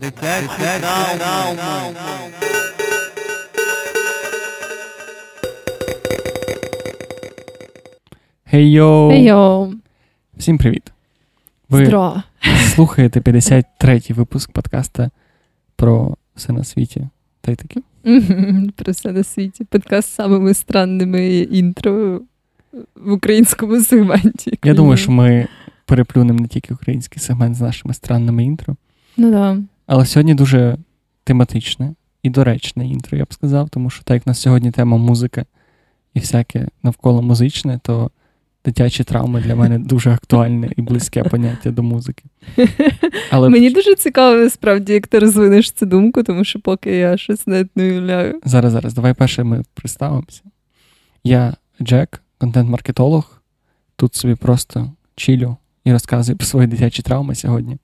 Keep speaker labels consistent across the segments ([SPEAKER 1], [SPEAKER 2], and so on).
[SPEAKER 1] Дитячі травми.
[SPEAKER 2] Хей-йоу!
[SPEAKER 3] Йоу,
[SPEAKER 2] Всім привіт! Ви
[SPEAKER 3] здорово.
[SPEAKER 2] слухаєте 53-й випуск подкаста про все на світі. Та й таке.
[SPEAKER 3] Про все на світі. Подкаст з самими странними інтро в українському сегменті.
[SPEAKER 2] Я думаю, що ми переплюнемо не тільки український сегмент з нашими странними інтро,
[SPEAKER 3] Ну да.
[SPEAKER 2] але сьогодні дуже тематичне і доречне інтро, я б сказав, тому що так як у нас сьогодні тема музика і всяке навколо музичне, то дитячі травми для мене дуже актуальне і близьке поняття до музики. Але
[SPEAKER 3] Мені дуже цікаво, насправді, як ти розвинеш цю думку, тому що поки я щось навіть не уявляю.
[SPEAKER 2] Зараз, зараз, давай перше ми представимося. Я Джек, контент-маркетолог. Тут собі просто чилю і розказую про свої дитячі травми сьогодні.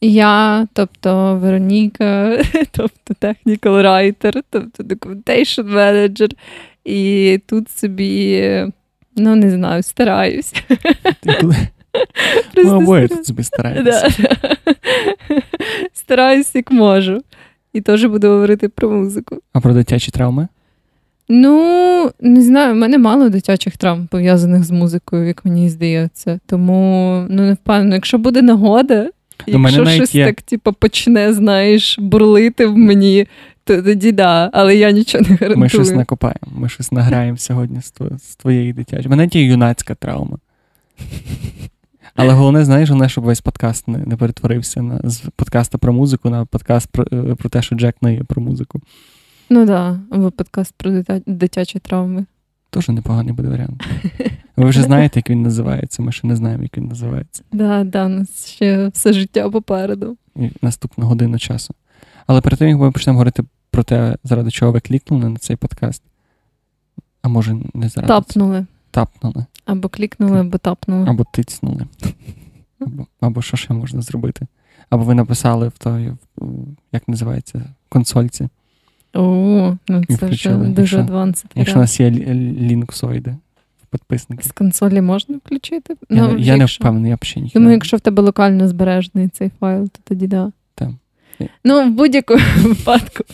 [SPEAKER 3] Я, тобто Вероніка, тобто technical writer, тобто documentation manager, і тут собі, ну не знаю, стараюсь.
[SPEAKER 2] Ми обоє тут собі стараємося.
[SPEAKER 3] Стараюсь, як можу. І теж буду говорити про музику.
[SPEAKER 2] А про дитячі травми?
[SPEAKER 3] Ну, не знаю, в мене мало дитячих травм пов'язаних з музикою, як мені здається. Тому ну не впевнено, якщо буде нагода,
[SPEAKER 2] Ну, мене
[SPEAKER 3] якщо щось
[SPEAKER 2] є.
[SPEAKER 3] так, типу, почне, знаєш, бурлити в мені, то тоді да, але я нічого не гарантую.
[SPEAKER 2] Ми щось накопаємо, ми щось награємо сьогодні з, тво- з твоєї дитячої. У мене є юнацька травма. Але головне, знаєш, головне, щоб весь подкаст не, не перетворився на з подкаста про музику на подкаст про, е, про те, що Джек не є про музику.
[SPEAKER 3] Ну так, да, або подкаст про дитячі травми.
[SPEAKER 2] Теж непоганий буде варіант. Ви вже знаєте, як він називається, ми ще не знаємо, як він називається.
[SPEAKER 3] Да, да, у нас ще все життя попереду.
[SPEAKER 2] І наступну годину часу. Але перед тим, як ми почнемо говорити про те, заради чого ви клікнули на цей подкаст, а може не заради.
[SPEAKER 3] Тапнули.
[SPEAKER 2] тапнули,
[SPEAKER 3] Або клікнули, або тапнули.
[SPEAKER 2] або тицнули, або, або що ще можна зробити. Або ви написали в той, як називається, консольці.
[SPEAKER 3] О, ну це вже дуже
[SPEAKER 2] якщо-
[SPEAKER 3] адвансед.
[SPEAKER 2] Якщо у нас є лі- лінксоїди в.
[SPEAKER 3] З консолі можна включити?
[SPEAKER 2] Я,
[SPEAKER 3] Ну,
[SPEAKER 2] я не впевнений, я б ще ніхто.
[SPEAKER 3] Думаю, якщо в тебе локально збережений цей файл, то тоді да.
[SPEAKER 2] Так.
[SPEAKER 3] Ну, в будь-якому випадку.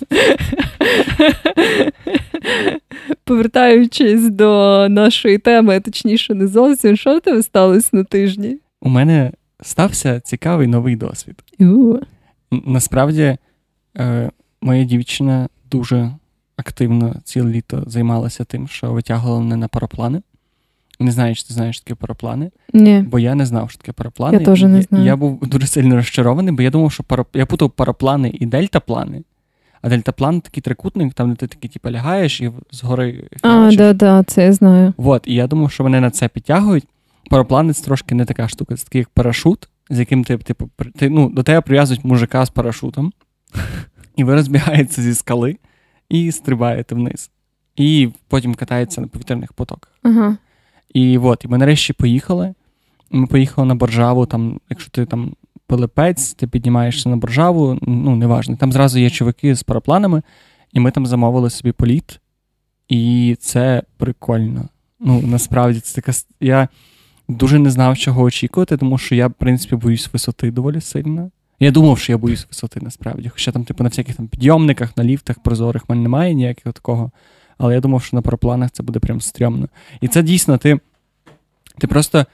[SPEAKER 3] Повертаючись до нашої теми, точніше, не зовсім, що в тебе сталося на тижні?
[SPEAKER 2] У мене стався цікавий новий досвід. Насправді, е, моя дівчина дуже активно ціле літо займалася тим, що витягувала мене на параплани. Не знаю, чи ти знаєш що таке параплани,
[SPEAKER 3] Ні.
[SPEAKER 2] бо я не знав, що таке параплани.
[SPEAKER 3] Я теж не знаю.
[SPEAKER 2] Я був дуже сильно розчарований, бо я думав, що парап... я путав параплани і дельтаплани. А дельтаплан такий трикутник, там де ти такий, типу, лягаєш і згори
[SPEAKER 3] А,
[SPEAKER 2] фігачиш.
[SPEAKER 3] да, да, це я знаю.
[SPEAKER 2] Вот, і я думав, що мене на це підтягують. Параплани це трошки не така штука, це такий як парашут, з яким ти, типу, ти, ну, до тебе прив'язують мужика з парашутом, і ви розбігаєтеся зі скали і стрибаєте вниз. І потім катаєтеся на повітряних потоках.
[SPEAKER 3] Ага.
[SPEAKER 2] І от, і ми нарешті поїхали. Ми поїхали на боржаву, там, якщо ти там пилипець, ти піднімаєшся на боржаву, ну, неважно. Там зразу є чуваки з парапланами, і ми там замовили собі політ. І це прикольно. Ну, насправді, це така. Я дуже не знав, чого очікувати, тому що я, в принципі, боюсь висоти доволі сильно. Я думав, що я боюсь висоти насправді. Хоча там, типу, на всяких там підйомниках, на ліфтах прозорих в мене немає ніякого такого. Але я думав, що на парапланах це буде прям стрьомно. І це дійсно ти. Ти просто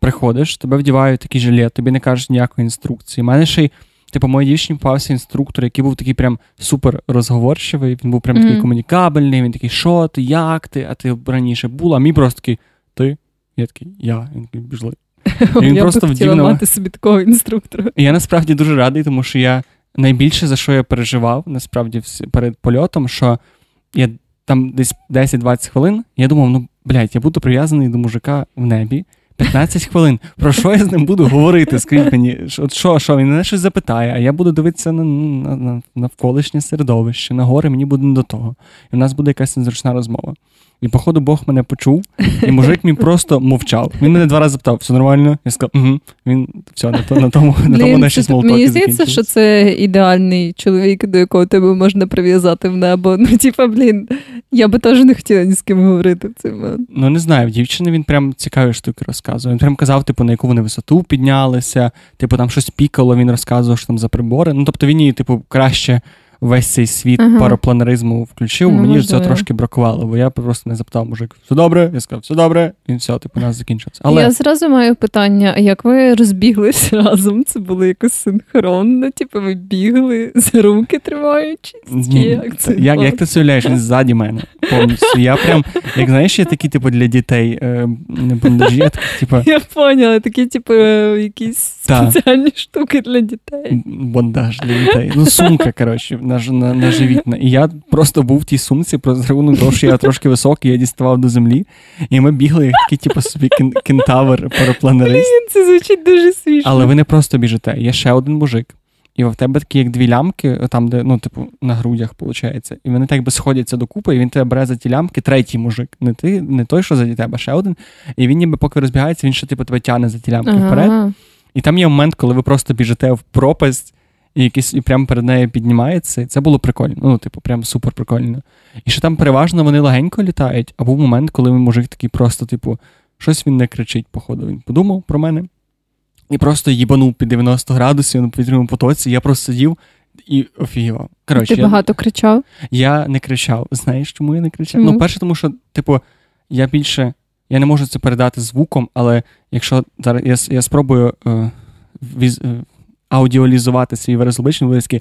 [SPEAKER 2] приходиш, тебе вдівають такий жилет, тобі не кажуть ніякої інструкції. У мене ще й, типу, моїй дівчині попався інструктор, який був такий прям супер розговорчивий, він був прям такий
[SPEAKER 3] Мгм.
[SPEAKER 2] комунікабельний, він такий, що ти, як ти, а ти раніше була, а мій просто такий, ти? Я такий, я. Він такий. він
[SPEAKER 3] я
[SPEAKER 2] просто вдів
[SPEAKER 3] хотіла
[SPEAKER 2] на-
[SPEAKER 3] мати собі такого інструктора.
[SPEAKER 2] Я насправді дуже радий, тому що я найбільше за що я переживав, насправді, перед польотом, що я там десь 10-20 хвилин, я думав, ну, блядь, я буду прив'язаний до мужика в небі. 15 хвилин. Про що я з ним буду говорити? Скажіть мені, що- що, що він мене щось запитає, а я буду дивитися на, на, на навколишнє середовище, на гори, мені буде не до того. І в нас буде якась незручна розмова. І, походу, Бог мене почув, і мужик мій просто мовчав. Він мене два рази запитав, все нормально? Я сказав, угу. Він все, на, то, на тому, на тому наші
[SPEAKER 3] це-
[SPEAKER 2] смолтоки
[SPEAKER 3] мені здається, що це ідеальний чоловік, до якого тебе можна прив'язати в небо. Ну, типа, блін, Я би теж не хотіла ні з ким говорити в.
[SPEAKER 2] Ну, не знаю, в дівчини він прям цікаві штуки розказував. Він прям казав, типу, на яку вони висоту піднялися, типу, там щось пікало, він розказував, що там за прибори. Ну, тобто він її, типу, краще весь цей світ
[SPEAKER 3] Ага.
[SPEAKER 2] парапланеризму включив.
[SPEAKER 3] Ну,
[SPEAKER 2] Мені
[SPEAKER 3] можливо.
[SPEAKER 2] цього трошки бракувало, бо я просто не запитав мужик, все добре? Я сказав, все добре, і все, типу, нас закінчилося. Але
[SPEAKER 3] Я зразу маю питання: як ви розбіглись разом? Це було якось синхронно? Типу, ви бігли за руки тримаючись? Чи як це?
[SPEAKER 2] як, як ти це уявляєш? Він ззаді мене повністю. Я прям, як знаєш, є такі, типу, для дітей е, не бандажі, а такі, типу,
[SPEAKER 3] Я поняла, такі, типу, якісь
[SPEAKER 2] Так.
[SPEAKER 3] спеціальні штуки для дітей.
[SPEAKER 2] Бандаж для дітей. Ну, сумка, коротше, на, ж- на, на живітна. І я просто був в тій сумці, про рахунок того, що я трошки високий, я діставав до землі. І ми бігли, як такий, типу, собі кентавр, парапланерист.
[SPEAKER 3] Це звучить дуже смішно.
[SPEAKER 2] Але ви не просто біжите. Є ще один мужик. І в тебе такі, як дві лямки, там, де, ну, типу, на грудях, виходить. І вони так би сходяться докупи, і він тебе бере за ті лямки, третій мужик. Не ти, не той, що за тебе, ще один. І він ніби поки розбігається, він ще типу тебе тягне за ті лямки вперед. І там є момент, коли ви просто біжите в пропасть, і якийсь і прямо перед нею піднімається. І це було прикольно. Ну, типу, прям супер прикольно. І що там переважно вони легенько літають, а був момент, коли мужик такий просто, типу, щось він не кричить, походу. Він подумав про мене і просто їбанув під 90 градусів на повітряному потоці. Я просто сидів і офігівав. Коротше,
[SPEAKER 3] Ти
[SPEAKER 2] я,
[SPEAKER 3] багато кричав?
[SPEAKER 2] я не кричав. Знаєш, чому я не кричав?
[SPEAKER 3] Чому?
[SPEAKER 2] Ну, перше, тому що, типу, я більше. Я не можу це передати звуком, але якщо зараз я, я спробую е, віз, е, аудіалізувати свій вираз обличчя, такий.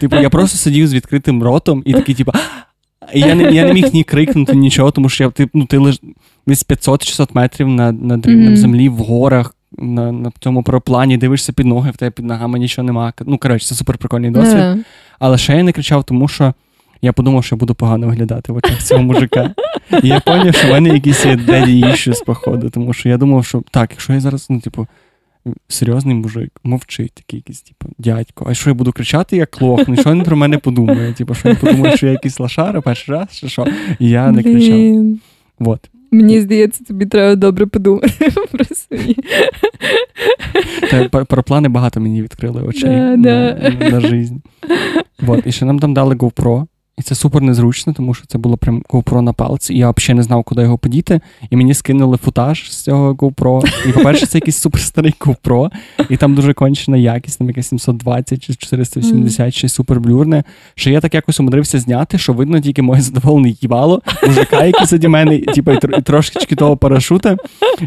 [SPEAKER 2] Типу, я просто сидів з відкритим ротом і такий, типу. І я не, я не міг ні крикнути, нічого, тому що я, ти, ну, ти лиш десь 500-600 метрів над, над рівнем
[SPEAKER 3] Мгм.
[SPEAKER 2] землі в горах, на, на цьому параплані, дивишся під ноги, в тебе під ногами нічого нема. Ну, коротше, це супер прикольний досвід.
[SPEAKER 3] Да.
[SPEAKER 2] Але ще я не кричав, тому що я подумав, що я буду погано виглядати в очах цього мужика. І я зрозумів, що в мене якісь є daddy issues, походу, тому що я думав, що так, якщо я зараз, ну, типу, серйозний мужик, мовчить, такий якийсь, типу, дядько. А що я буду кричати, як лох? Ну, що він про мене подумає? Типу, що він подумає, що я якийсь лошара перший раз, чи що? І я не кричав. Вот.
[SPEAKER 3] Мені здається, тобі треба добре подумати про свої.
[SPEAKER 2] Та пар- параплани багато мені відкрили очей
[SPEAKER 3] Да,
[SPEAKER 2] на,
[SPEAKER 3] да.
[SPEAKER 2] на, жизнь. Вот. І ще нам там дали GoPro. І це супер незручно, тому що це було прям GoPro на палці, і я взагалі не знав, куди його подіти. І мені скинули футаж з цього GoPro. І, по-перше, це якийсь суперстарий GoPro, і там дуже кончена якість, там якась 720 чи 480, чи суперблюрне. Що я так якось умудрився зняти, що видно тільки моє задоволене їбало, мужика, який заді мене, і, типу, і, тр- і трошечки того парашута,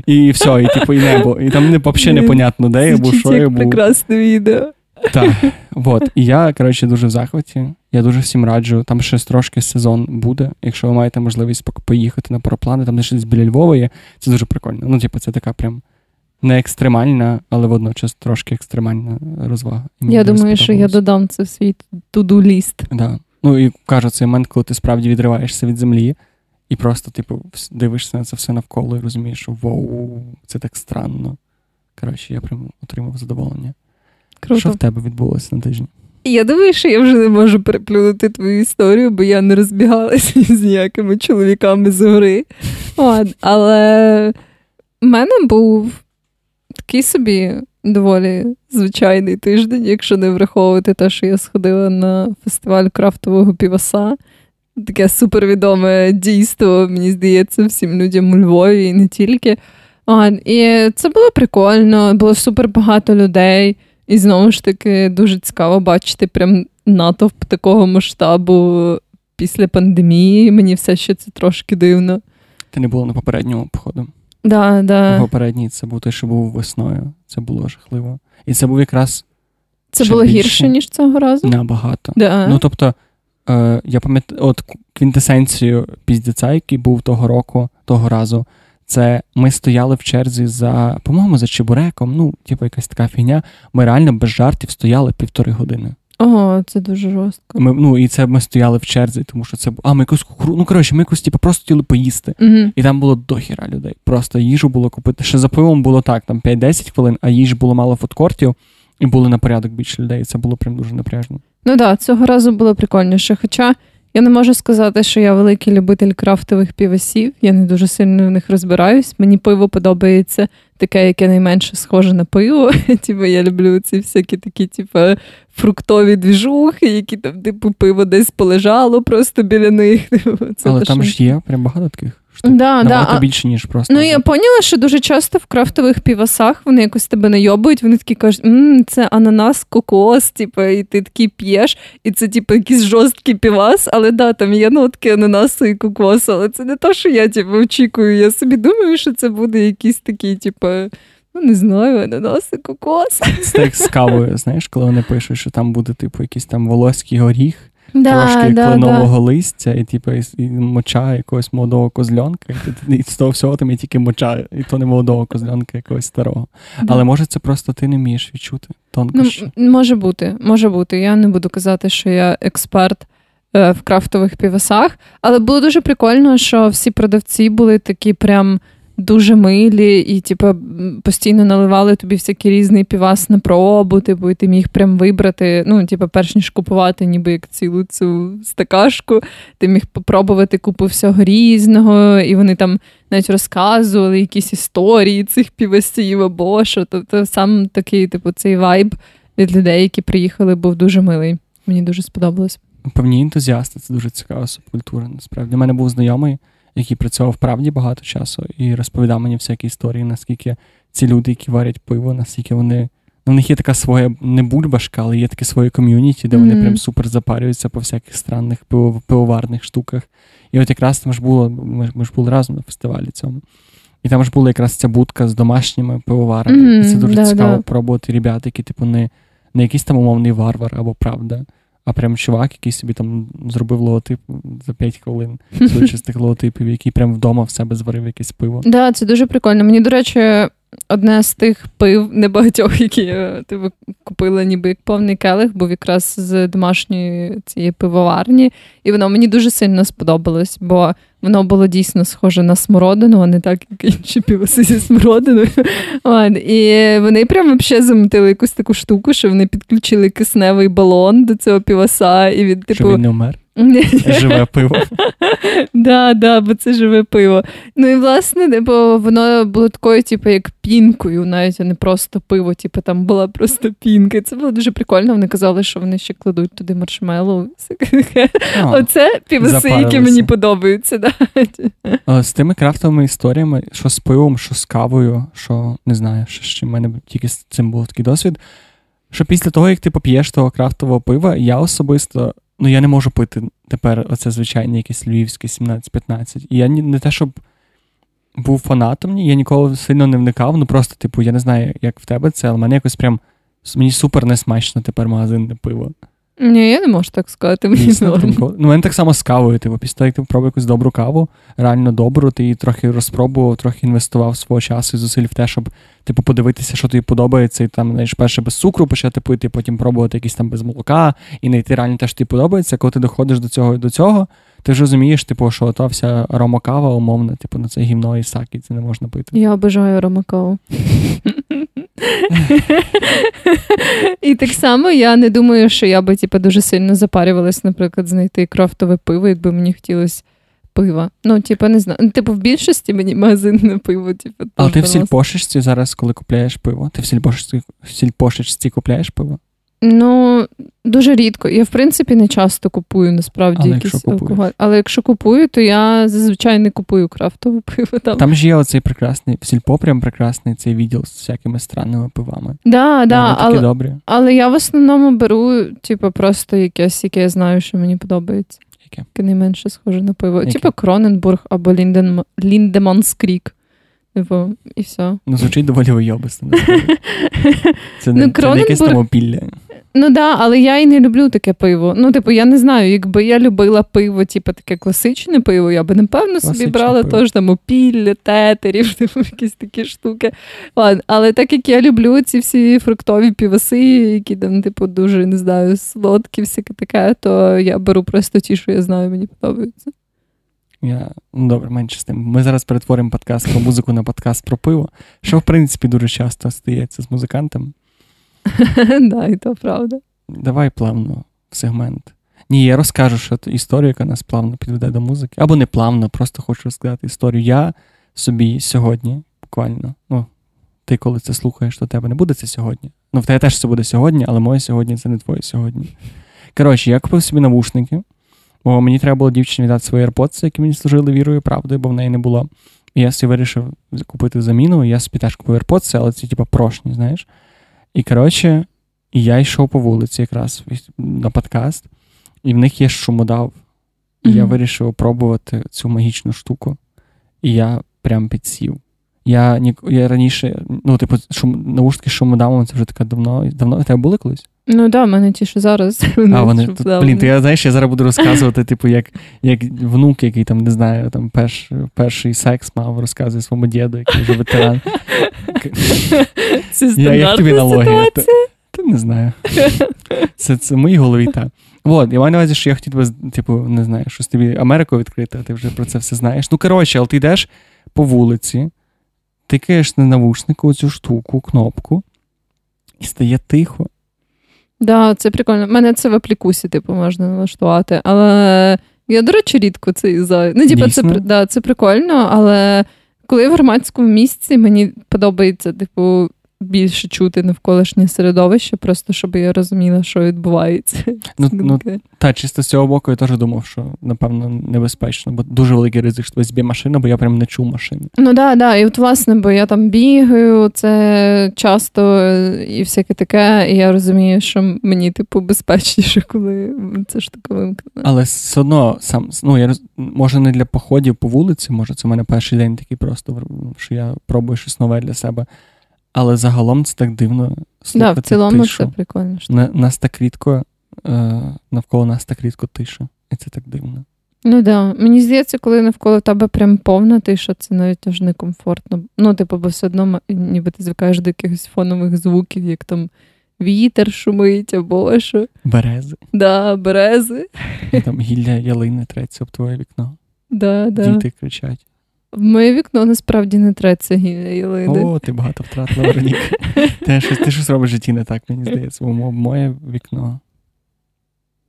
[SPEAKER 2] і все, і типу, і небо. І там не взагалі непонятно, де я був, що я був.
[SPEAKER 3] прекрасне відео.
[SPEAKER 2] Так, от. І я, коротше, дуже в захваті. Я дуже всім раджу. Там ще трошки сезон буде. Якщо ви маєте можливість поїхати на параплани, там десь біля Львова є. Це дуже прикольно. Ну, типу, це така прям не екстремальна, але водночас трошки екстремальна розвага. Мені
[SPEAKER 3] Я думаю, що я додам це в свій туду ліст.
[SPEAKER 2] Да. Ну і кажу, цей момент, коли ти справді відриваєшся від землі, і просто, типу, дивишся на це все навколо і розумієш, що воу, це так странно. Коротше, я прям отримав задоволення. Що в тебе відбулося на тижні?
[SPEAKER 3] Я думаю, що я вже не можу переплюнути твою історію, бо я не розбігалася з ніякими чоловіками з гори. От, але в мене був такий собі доволі звичайний тиждень, якщо не враховувати те, що я сходила на фестиваль крафтового піваса. Таке супервідоме дійство, мені здається, всім людям у Львові і не тільки. От, і це було прикольно, було супер багато людей. І знову ж таки дуже цікаво бачити прям натовп такого масштабу після пандемії. Мені все ще це трошки дивно.
[SPEAKER 2] Ти не було на попередньому походу.
[SPEAKER 3] Да, да.
[SPEAKER 2] Попередній це був той, що був весною. Це було жахливо. І це був якраз
[SPEAKER 3] Це було
[SPEAKER 2] більше.
[SPEAKER 3] гірше, ніж цього разу.
[SPEAKER 2] набагато.
[SPEAKER 3] Да.
[SPEAKER 2] Ну тобто, е, я пам'ятаю, от квінтесенцію піздеця, який був того року, того разу. Це ми стояли в черзі за, по-моєму, за чебуреком. Ну, типу, якась така фігня. Ми реально без жартів стояли півтори години.
[SPEAKER 3] Ого, це дуже жорстко.
[SPEAKER 2] Ми, ну, і це ми стояли в черзі, тому що це А, ми якусь кукуру- Ну, коротше, ми якось типу, просто хотіли поїсти.
[SPEAKER 3] Угу.
[SPEAKER 2] І там було дохіра людей. Просто їжу було купити. Ще за пивом було так, там 5-10 хвилин, а їжі було мало фудкортів, і було на порядок більше людей. І це було прям дуже напряжно.
[SPEAKER 3] Ну так, да, цього разу було прикольніше. Хоча Я не можу сказати, що я великий любитель крафтових півосів. Я не дуже сильно в них розбираюсь. Мені пиво подобається таке, яке найменше схоже на пиво. Типу, я люблю ці всякі такі, типу, фруктові двіжухи, які там, типу, пиво десь полежало просто біля них.
[SPEAKER 2] Це Але там що... ж є прям багато таких штук.
[SPEAKER 3] Да,
[SPEAKER 2] Набагато
[SPEAKER 3] да.
[SPEAKER 2] більше, ніж просто.
[SPEAKER 3] Ну, я поняла, що дуже часто в крафтових півасах вони якось тебе найобують, вони такі кажуть, М, це ананас, кокос, типу, і ти такий п'єш, і це, типу, якийсь жорсткий півас, але да, там є нотки ананасу і кокосу, але це не те, що я типу, очікую. Я собі думаю, що це буде якийсь такий, типу. Ну, не знаю, ананас і кокос.
[SPEAKER 2] Це як з кавою, знаєш, коли вони пишуть, що там буде, типу, якийсь там волоський горіх,
[SPEAKER 3] да,
[SPEAKER 2] трошки
[SPEAKER 3] да,
[SPEAKER 2] кленового
[SPEAKER 3] да.
[SPEAKER 2] листя, і типу, і, і моча якогось молодого козльонка, і, і з того всього там є тільки моча, і то не молодого козльонка, якогось старого.
[SPEAKER 3] Да.
[SPEAKER 2] Але може це просто ти не вмієш відчути тонкощі.
[SPEAKER 3] Ну, може бути, може бути. Я не буду казати, що я експерт е, в крафтових півасах, але було дуже прикольно, що всі продавці були такі прям. Дуже милі, і типу, постійно наливали тобі всякий різний півас на пробу, типу, і ти міг прям вибрати, ну, типу, перш ніж купувати, ніби як цілу цю стакашку, ти міг попробувати купу всього різного, і вони там навіть розказували якісь історії цих півасів або що. Тобто сам такий, типу, цей вайб від людей, які приїхали, був дуже милий. Мені дуже сподобалось.
[SPEAKER 2] Певні ентузіасти, це дуже цікава субкультура. Насправді У мене був знайомий який працював вправді багато часу, і розповідав мені всякі історії, наскільки ці люди, які варять пиво, наскільки вони. Ну, в них є така своя не бульбашка, але є таке своє ком'юніті, де вони mm-hmm. прям супер запарюються по всяких странних пиво, пивоварних штуках. І от якраз там ж було, ми, ми ж були разом на фестивалі цьому. І там ж була якраз ця будка з домашніми пивоварами. Mm-hmm, і це дуже да, цікаво да. пробувати ребята, які, типу, не, не якийсь там умовний варвар або правда а прям чувак, який собі там зробив логотип за 5 хвилин з логотипів, який прям вдома в себе зварив якесь пиво.
[SPEAKER 3] Так, да, це дуже прикольно. Мені, до речі, одне з тих пив небагатьох, які я типу, купила ніби як повний келих, був якраз з домашньої цієї пивоварні, і воно мені дуже сильно сподобалось, бо воно було дійсно схоже на смородину, а не так, як інші півоси зі смородиною. І вони прямо взагалі замотили якусь таку штуку, що вони підключили кисневий балон до цього півоса, і він типу.
[SPEAKER 2] Що він не вмер? Живе пиво.
[SPEAKER 3] Да, да, бо це живе пиво. Ну і власне, бо воно було такою, типу, як пінкою, навіть а не просто пиво, типу, там була просто пінка. Це було дуже прикольно. Вони казали, що вони ще кладуть туди маршмеллоу. Оце півоси, які мені подобаються. Да.
[SPEAKER 2] З тими крафтовими історіями, що з пивом, що з кавою, що не знаю, що ще в мене тільки з цим був такий досвід. Що після того, як ти поп'єш того крафтового пива, я особисто ну я не можу пити тепер оце звичайне якесь львівське 17-15. І я не те, щоб був фанатом, я ніколи сильно не вникав. Ну просто, типу, я не знаю, як в тебе це, але мене якось прям мені супер несмачно тепер магазинне пиво.
[SPEAKER 3] Ні, я не можу так сказати. Мені норм.
[SPEAKER 2] Ну, мене так само з кавою. Типу, після того, як ти пробував якусь добру каву, реально добру, ти її трохи розпробував, трохи інвестував свого часу і зусиль в те, щоб типу, подивитися, що тобі подобається, і там знаєш, перше без цукру почати пити, потім пробувати якісь там без молока, і знайти реально те, що тобі подобається. Коли ти доходиш до цього і до цього, ти вже розумієш, типу, що та вся аромакава умовна, типу, на це гімно і сакі, це не можна пити.
[SPEAKER 3] Я обожаю аромакаву. І так само я не думаю, що я би типу, дуже сильно запарювалась, наприклад, знайти крафтове пиво, якби мені хотілося пива. Ну, типу, не знаю. Типу, в більшості мені магазин на пиво, типу.
[SPEAKER 2] Але ти в сільпошечці зараз, коли купляєш пиво? Ти в сільпошечці, в сільпошечці купляєш пиво?
[SPEAKER 3] Ну, дуже рідко. Я, в принципі, не часто купую насправді
[SPEAKER 2] Але
[SPEAKER 3] якийсь
[SPEAKER 2] якщо
[SPEAKER 3] алкоголь. Але якщо купую, то я зазвичай не купую крафтове пиво. Там
[SPEAKER 2] Там ж є оцей прекрасний, в сільпо прям прекрасний цей відділ з всякими странними пивами.
[SPEAKER 3] Да, да, але,
[SPEAKER 2] добрі.
[SPEAKER 3] але я в основному беру, типу, просто якесь, яке я знаю, що мені подобається.
[SPEAKER 2] Яке?
[SPEAKER 3] Яке найменше схоже на пиво.
[SPEAKER 2] Яке?
[SPEAKER 3] Типу Кроненбург або Лінден... Ліндеманс Крік. Типу, і все.
[SPEAKER 2] Ну, звучить доволі вийобисно. насправді. Це
[SPEAKER 3] Ну,
[SPEAKER 2] не, це не якесь там опілля.
[SPEAKER 3] Ну да, але я і не люблю таке пиво. Ну, типу, я не знаю, якби я любила пиво, типу, таке класичне пиво, я би напевно собі брала
[SPEAKER 2] пиво.
[SPEAKER 3] теж там опілля, тетерів, типу, якісь такі штуки. Ладно, але так як я люблю ці всі фруктові півоси, які там, типу, дуже не знаю, солодкі, всяке таке, то я беру просто ті, що я знаю, мені подобаються.
[SPEAKER 2] Я... Ну, добре, менше з тим. Ми зараз перетворимо подкаст про музику на подкаст про пиво, що, в принципі, дуже часто стається з музикантами.
[SPEAKER 3] Да, і то правда.
[SPEAKER 2] Давай плавно в сегмент. Ні, я розкажу, що це історію, яка нас плавно підведе до музики. Або не плавно, просто хочу розказати історію. Я собі сьогодні, буквально, ну, ти коли це слухаєш, то тебе не буде це сьогодні. Ну, в тебе теж це буде сьогодні, але моє сьогодні це не твоє сьогодні. Коротше, я купив собі навушники, бо мені треба було дівчині віддати свої AirPods, які мені служили вірою і правдою, бо в неї не було. І я собі вирішив купити заміну, і я собі теж купив AirPods, але це типу прошні, знаєш. І коротше, я йшов по вулиці якраз на подкаст, і в них є шумодав. І mm-hmm. я вирішив пробувати цю магічну штуку. І я прям підсів. Я я раніше, ну, типу, шум, наушники з шумодавом, це вже така давно. Давно тебе були колись?
[SPEAKER 3] Ну так, да, в мене ті, що зараз.
[SPEAKER 2] А вони тут, блін, то я знаєш, я зараз буду розказувати, типу, як як внук, який там, не знаю, там перш, перший секс мав, розказує своєму діду, який вже ветеран.
[SPEAKER 3] Це я, як тобі налоги?
[SPEAKER 2] Та не знаю. Це це в моїй голові так. От, я маю на увазі, що я хотів тебе, типу, не знаю, щось тобі Америку відкрити, а ти вже про це все знаєш. Ну, коротше, але ти йдеш по вулиці, тикаєш на навушнику цю штуку, кнопку, і стає тихо.
[SPEAKER 3] Да, це прикольно. У мене це в аплікусі, типу, можна налаштувати. Але я, до речі, рідко це юзаю. Ну, типу, це да, це прикольно, але коли я в громадському місці, мені подобається, типу, більше чути навколишнє середовище, просто щоб я розуміла, що відбувається.
[SPEAKER 2] Ну, ну Та, чисто з цього боку я теж думав, що напевно небезпечно, бо дуже великий ризик, що зб'є машина, бо я прям не чув машини.
[SPEAKER 3] Ну так, да, да. і от власне, бо я там бігаю, це часто і всяке таке, і я розумію, що мені, типу, безпечніше, коли це ж таке вимкнено.
[SPEAKER 2] Але все одно сам ну я роз... може не для походів по вулиці, може це в мене перший день такий просто, що я пробую щось нове для себе. Але загалом це так дивно.
[SPEAKER 3] Да, в цілому тишу. це прикольно.
[SPEAKER 2] На, нас так рідко, е, навколо нас так рідко тиша. І це так дивно.
[SPEAKER 3] Ну так. Да. Мені здається, коли навколо тебе прям повна тиша, це навіть аж некомфортно. Ну, типу, бо все одно, ніби ти звикаєш до якихось фонових звуків, як там вітер шумить або що.
[SPEAKER 2] Берези.
[SPEAKER 3] Да, берези.
[SPEAKER 2] І там гілля ялини треться об твоє вікно.
[SPEAKER 3] Да, да.
[SPEAKER 2] Діти кричать.
[SPEAKER 3] В моє вікно насправді не треться ялини.
[SPEAKER 2] О, ти багато втратила Вероніка. Ти щось ти щось робиш в житті не так, мені здається. Бо моє вікно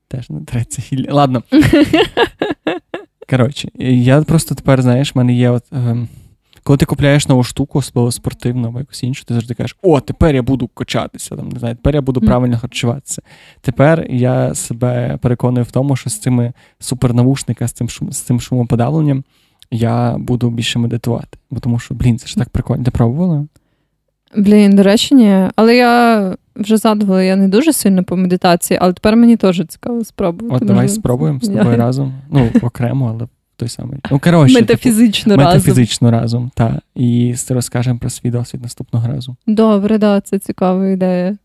[SPEAKER 2] теж не треться гілля. Ладно. Коротше, я просто тепер, знаєш, в мене є от. Ем, коли ти купляєш нову штуку, особливо спортивну або якусь іншу, ти завжди кажеш, о, тепер я буду качатися, там, не знаю, тепер я буду правильно харчуватися. Тепер я себе переконую в тому, що з цими супернавушниками, з цим шум, з цим шумоподавленням я буду більше медитувати. Бо тому що, блін, це ж так прикольно. Ти пробувала?
[SPEAKER 3] Блін, до речі, ні. Але я вже згадувала, я не дуже сильно по медитації, але тепер мені теж цікаво спробувати.
[SPEAKER 2] От давай спробуємо з тобою я... разом. Ну, окремо, але той самий. Ну, коротше,
[SPEAKER 3] типу, Метафізично
[SPEAKER 2] типу, разом. Метафізично разом, так. І розкажемо про свій досвід наступного разу.
[SPEAKER 3] Добре, да, це цікава ідея.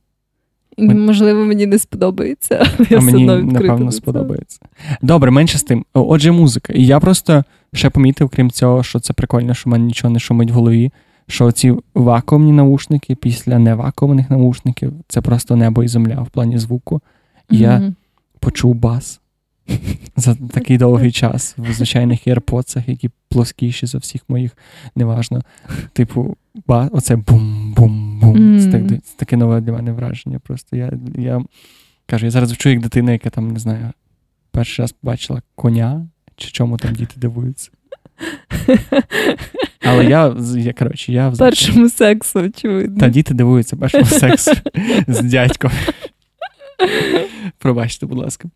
[SPEAKER 3] Можливо, мені не сподобається. але я
[SPEAKER 2] А мені, напевно, сподобається. Добре, менше з тим. Отже, музика. І я просто ще помітив, крім цього, що це прикольно, що в мене нічого не шумить в голові. Що ці вакуумні наушники після невакуумних наушників це просто небо і земля в плані звуку. І mm-hmm. я почув бас за такий довгий час в звичайних AirPods, які плоскіші за всіх моїх, неважно. Типу, бас, оце бум-бум-бум. Це, так, це таке нове для мене враження. Просто я я кажу, я зараз вчу як дитина, яка там, не знаю, перший раз побачила коня. Чи чому там діти дивуються? Але я, я коротше, я
[SPEAKER 3] в першому сексу, очевидно.
[SPEAKER 2] Та діти дивуються першому сексу з дядьком. Пробачте, будь ласка.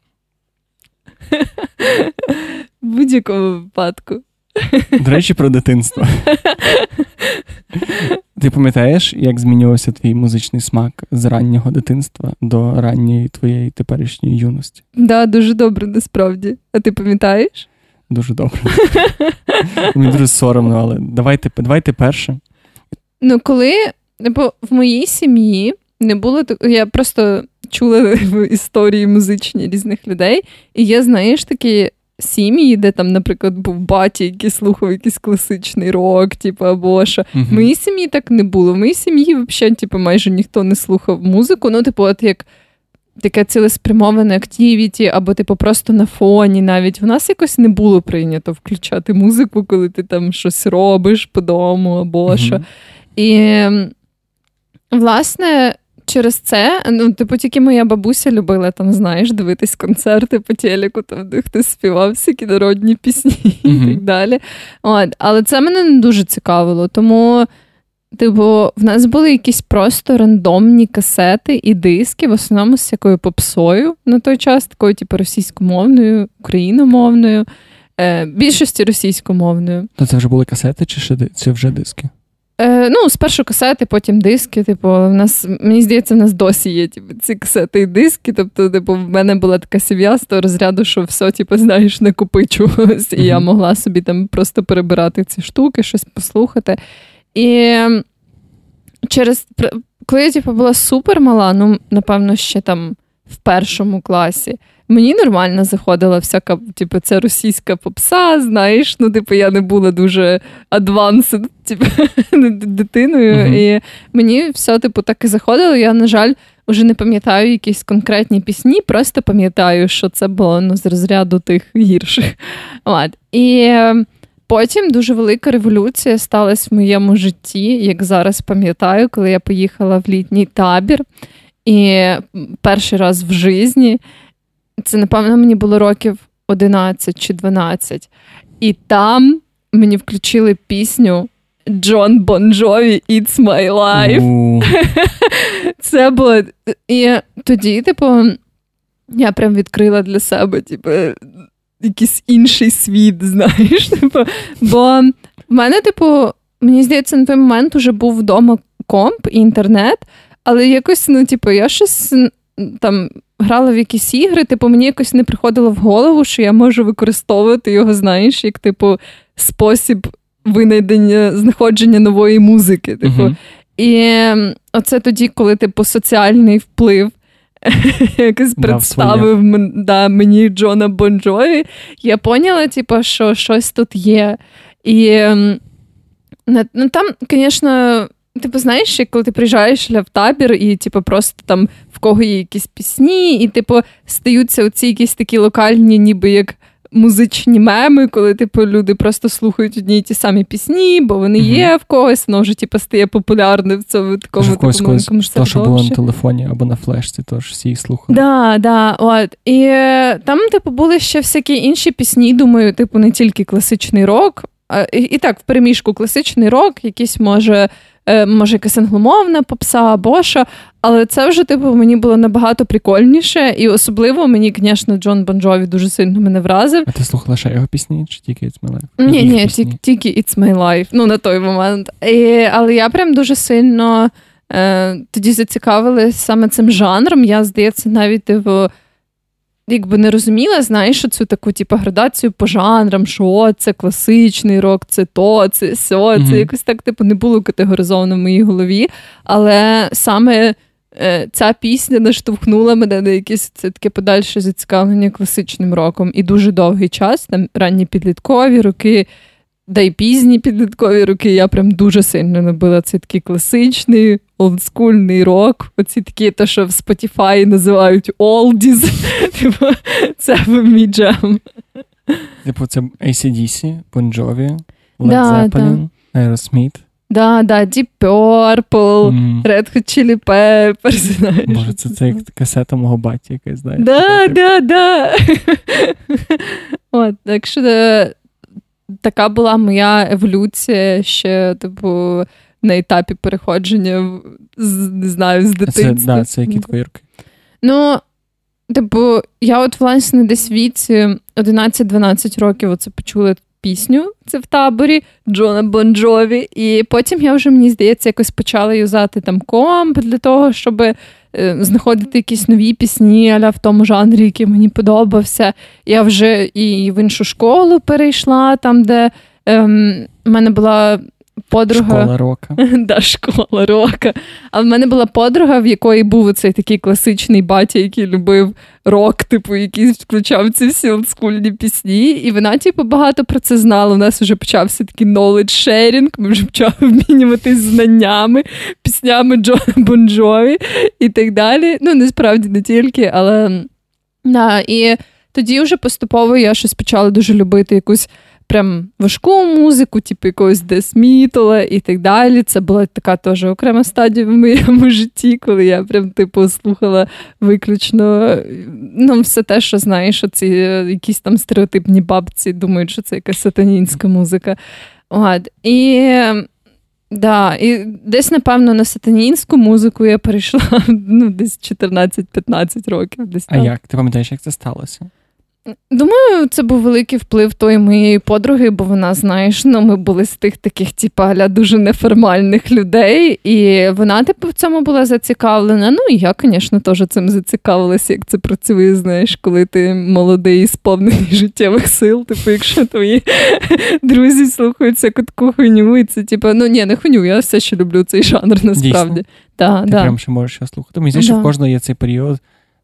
[SPEAKER 3] В будь-якому випадку.
[SPEAKER 2] До речі, про дитинство. Ти пам'ятаєш, як змінювався твій музичний смак з раннього дитинства до ранньої твоєї теперішньої юності?
[SPEAKER 3] Так, да, дуже добре, насправді. А ти пам'ятаєш?
[SPEAKER 2] Дуже добре. Мені дуже соромно, але давайте давайте перше.
[SPEAKER 3] Ну, коли бо в моїй сім'ї не було я просто чула історії музичні різних людей, і є, знаєш, такі сім'ї, де там, наприклад, був батя, який слухав якийсь класичний рок, типу, або що. Uh-huh. В моїй сім'ї так не було. В моїй сім'ї взагалі типу, майже ніхто не слухав музику. Ну, типу, от як таке цілеспрямоване активіті, або, типу, просто на фоні навіть. У нас якось не було прийнято включати музику, коли ти там щось робиш по дому або uh-huh. що. І, власне, через це, ну, типу, тільки моя бабуся любила там, знаєш, дивитись концерти по телеку, там, де хтось співав всякі народні пісні mm-hmm. і так далі. От. Але це мене не дуже цікавило. Тому, типу, в нас були якісь просто рандомні касети і диски, в основному з якою попсою на той час, такою, типу, російськомовною, україномовною, е, більшості російськомовною.
[SPEAKER 2] То це вже були касети чи ще чи вже диски?
[SPEAKER 3] Е, Ну, спершу касети, потім диски. Типу, в нас, мені здається, в нас досі є типу, ці касети і диски. Тобто, типу, в мене була така сім'я з того розряду, що все, типу, знаєш, накопичувалось. І я могла собі там просто перебирати ці штуки, щось послухати. І через коли я типу, була супер мала, ну, напевно, ще там в першому класі. Мені нормально заходила всяка, типу, ця російська попса, знаєш, ну, типу, я не була дуже адвансед, типу, дитиною. Uh-huh. І мені все, типу, так і заходило. Я, на жаль, вже не пам'ятаю якісь конкретні пісні, просто пам'ятаю, що це було ну, з розряду тих гірших. От. І потім дуже велика революція сталася в моєму житті, як зараз пам'ятаю, коли я поїхала в літній табір. І перший раз в житті це, напевно, мені було років 11 чи 12. І там мені включили пісню Джон Бонжові It's My Life. Це було. І тоді, типу, я прям відкрила для себе, типу, якийсь інший світ, знаєш. Типу, Бо в мене, типу, мені здається, на той момент уже був вдома комп і інтернет, але якось, ну, типу, я щось там грала в якісь ігри, типу, мені якось не приходило в голову, що я можу використовувати його, знаєш, як, типу, спосіб винайдення, знаходження нової музики. Типу. uh І оце тоді, коли, типу, соціальний вплив. Якось представив да, мені Джона Бонджові, я поняла, типу, що щось тут є. І ну, там, звісно, Типу, знаєш, коли ти приїжджаєш в табір, і типу, просто там кого є якісь пісні, і типу стаються оці якісь такі локальні, ніби як музичні меми, коли типу люди просто слухають одні й ті самі пісні, бо вони mm-hmm. є в когось, воно вже типу, стає популярним в цьому такому
[SPEAKER 2] в когось, когось, то, що було на телефоні або на флешці, тож всі їх слухали.
[SPEAKER 3] Да, да, от. І там, типу, були ще всякі інші пісні, думаю, типу, не тільки класичний рок, а і, і так, в переміжку класичний рок, якийсь може. Е, може, якась англомовна попса або що, але це вже типу мені було набагато прикольніше, і особливо мені, звісно, Джон Бонджові дуже сильно мене вразив.
[SPEAKER 2] А ти слухала ще його пісні, чи тільки It's My
[SPEAKER 3] Life? Ні, ні, тільки, тільки It's My Life, ну на той момент. І, Але я прям дуже сильно е, тоді зацікавилася саме цим жанром. Я, здається, навіть в. Якби не розуміла, знаєш, цю таку типу, градацію по жанрам, що це класичний рок, це то, це сьо. Mm-hmm. Це якось так типу, не було категоризовано в моїй голові. Але саме е, ця пісня наштовхнула мене на якесь це таке подальше зацікавлення класичним роком. І дуже довгий час, там ранні підліткові роки. Да й пізні підліткові роки я прям дуже сильно любила цей такий класичний олдскульний рок. Оці такі, то, що в Spotify називають oldies. Типу, це мій джем.
[SPEAKER 2] Типу, це ACDC, Bon Jovi, Led Zeppelin, Aerosmith.
[SPEAKER 3] Да, да, Deep Purple, mm. Red Hot Chili Peppers, знаєш.
[SPEAKER 2] Може, це це як касета мого баті якась, знаєш.
[SPEAKER 3] Да, да, да. От, так що е, така була моя еволюція ще, типу, на етапі переходження з, не знаю, з дитинства.
[SPEAKER 2] Це, да, це які твої роки?
[SPEAKER 3] Ну, типу, я от, власне, десь віці 11-12 років оце почула пісню, це в таборі Джона Бонджові, і потім я вже, мені здається, якось почала юзати там комп для того, щоб е, знаходити якісь нові пісні, аля в тому жанрі, який мені подобався. Я вже і в іншу школу перейшла, там, де ем, в мене була подруга.
[SPEAKER 2] Школа рока.
[SPEAKER 3] Да, школа рока. А в мене була подруга, в якої був цей такий класичний батя, який любив рок, типу, який включав ці всі олдскульні пісні. І вона, типу, багато про це знала. У нас вже почався такий knowledge sharing, Ми вже почали обмінюватись знаннями, піснями Джона Бонджові і так далі. Ну, насправді не тільки, але. Да, І тоді вже поступово я щось почала дуже любити якусь прям важку музику, типу якогось десмітола і так далі. Це була така теж окрема стадія в моєму житті, коли я прям типу слухала виключно ну, все те, що знаєш, ці якісь там стереотипні бабці думають, що це якась сатанінська музика. От. І да, і десь, напевно, на сатанінську музику я перейшла ну, десь 14-15 років. Десь
[SPEAKER 2] А як? Ти пам'ятаєш, як це сталося?
[SPEAKER 3] Думаю, це був великий вплив тої моєї подруги, бо вона, знаєш, ну ми були з тих таких, типу, аля дуже неформальних людей, і вона, типу, в цьому була зацікавлена. Ну і я, звісно, теж цим зацікавилася, як це працює, знаєш, коли ти молодий і сповнений життєвих сил. Типу, якщо твої друзі слухаються таку хуйню, і це типу, ну ні, не хуйню, я все ще люблю цей жанр насправді.
[SPEAKER 2] Да,
[SPEAKER 3] Ти
[SPEAKER 2] да. прям ще можеш його слухати. Мені здається,
[SPEAKER 3] да.
[SPEAKER 2] в кожного є цей період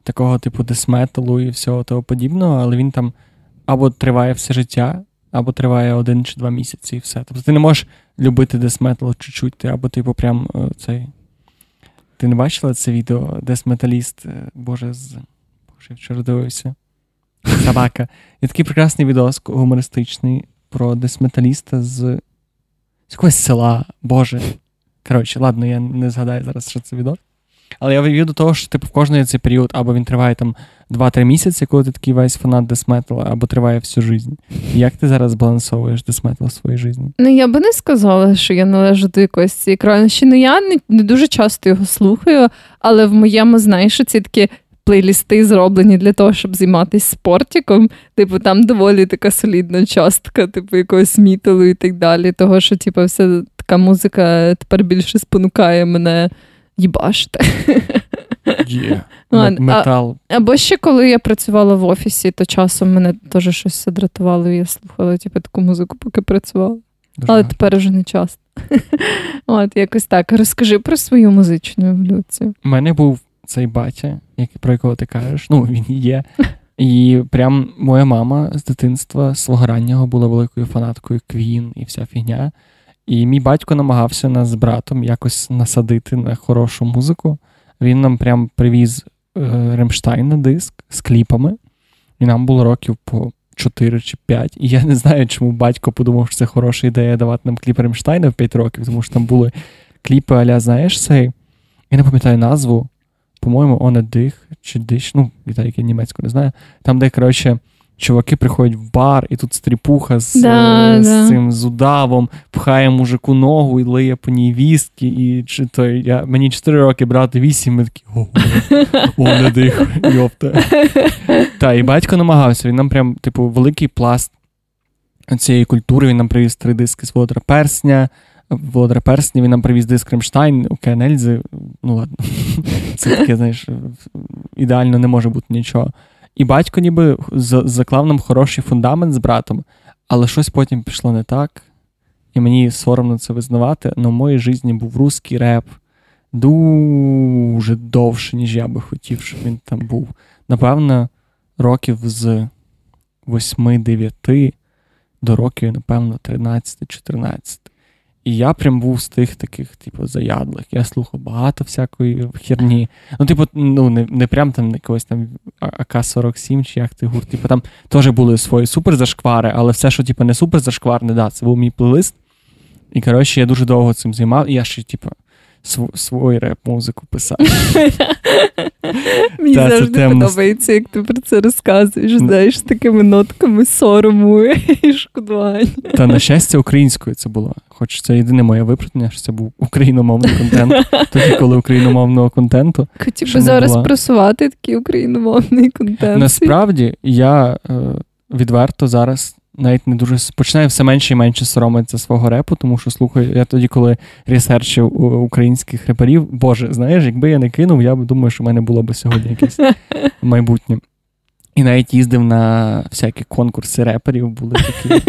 [SPEAKER 2] такого типу десметалу і всього того подібного, але він там або триває все життя, або триває один чи два місяці, і все. Тобто ти не можеш любити десметал чуть-чуть, ти або типу прям е, цей. Ти не бачила це відео? Десметаліст, е, Боже, з. Боже, вчора дивився. Собака. Є такий прекрасний відос гумористичний про десметаліста з. з якогось села, Боже. Коротше, ладно, я не згадаю зараз, що це відео. Але я вивів до того, що типу в кожної цей період, або він триває там 2-3 місяці, коли ти такий весь фанат десметала, або триває всю життя. Як ти зараз балансовуєш десметал в своїй житті?
[SPEAKER 3] Ну, я би не сказала, що я належу до якоїсь цієї. Ну, я не, не дуже часто його слухаю, але в моєму, знаєш, ці такі. Плейлісти зроблені для того, щоб займатися спортиком. Типу, там доволі така солідна частка, типу, якогось міталу і так далі. Того, що, типу, вся така музика тепер більше спонукає мене їбаште.
[SPEAKER 2] Yeah. Метал.
[SPEAKER 3] А, або ще коли я працювала в офісі, то часом мене теж щось дратувало, і я слухала типу, таку музику, поки працювала. Дуже Але тепер вже не часто. От, якось так. Розкажи про свою музичну еволюцію.
[SPEAKER 2] У мене був цей батя, про якого ти кажеш, ну він є. І прям моя мама з дитинства свого раннього була великою фанаткою Квін і вся фігня. І мій батько намагався нас з братом якось насадити на хорошу музику. Він нам прям привіз е, Ремштайн на диск з кліпами, і нам було років по 4 чи 5. І я не знаю, чому батько подумав, що це хороша ідея давати нам кліп Ремштайна в 5 років, тому що там були кліпи аля, знаєш, цей. Я не пам'ятаю назву. По-моєму, «Оне дих чи диш, ну, я німецьку не знаю. Там, де, коротше, чуваки приходять в бар, і тут стріпуха з
[SPEAKER 3] да,
[SPEAKER 2] з
[SPEAKER 3] да.
[SPEAKER 2] цим з удавом, пхає мужику ногу і лиє по ній вістки. І чи то я, мені 4 роки брати 8, ми такі ого, о, не дих, йопта. Та, і батько намагався, він нам прям, типу, великий пласт цієї культури, він нам привіз три диски з Володра Персня. Володра Персня, він нам привіз диск Ремштайн, Окен Ельзи, ну ладно, це таке, знаєш, ідеально не може бути нічого. І батько ніби заклав нам хороший фундамент з братом, але щось потім пішло не так. І мені соромно це визнавати, але в моїй житті був русський реп дуже довше, ніж я би хотів, щоб він там був. Напевно, років з 8-9 до років, напевно, 13-14. І я прям був з тих таких, типу, заядлих. Я слухав багато всякої херні. Ну, типу, ну, не не прям там якогось там АК-47 чи як ти гурт. Типу, там теж були свої суперзашквари, але все, що типу, не суперзашкварне, да, це був мій плейлист. І коротше, я дуже довго цим займав, і я ще, типу, свою реп-музику писав.
[SPEAKER 3] Мені
[SPEAKER 2] Та,
[SPEAKER 3] завжди подобається, як ти про це розказуєш, знаєш, з такими нотками сорому і шкодування.
[SPEAKER 2] Та на щастя, українською це було. Хоч це єдине моє виправдання, що це був україномовний контент. Тоді, коли україномовного контенту.
[SPEAKER 3] Хотів би зараз
[SPEAKER 2] була.
[SPEAKER 3] просувати такий україномовний контент.
[SPEAKER 2] Насправді я е, відверто зараз навіть не дуже починаю все менше і менше соромитися свого репу, тому що слухаю, я тоді, коли ресерчив українських реперів, боже, знаєш, якби я не кинув, я думаю, що в мене було б сьогодні якесь майбутнє. І навіть їздив на всякі конкурси реперів, були такі.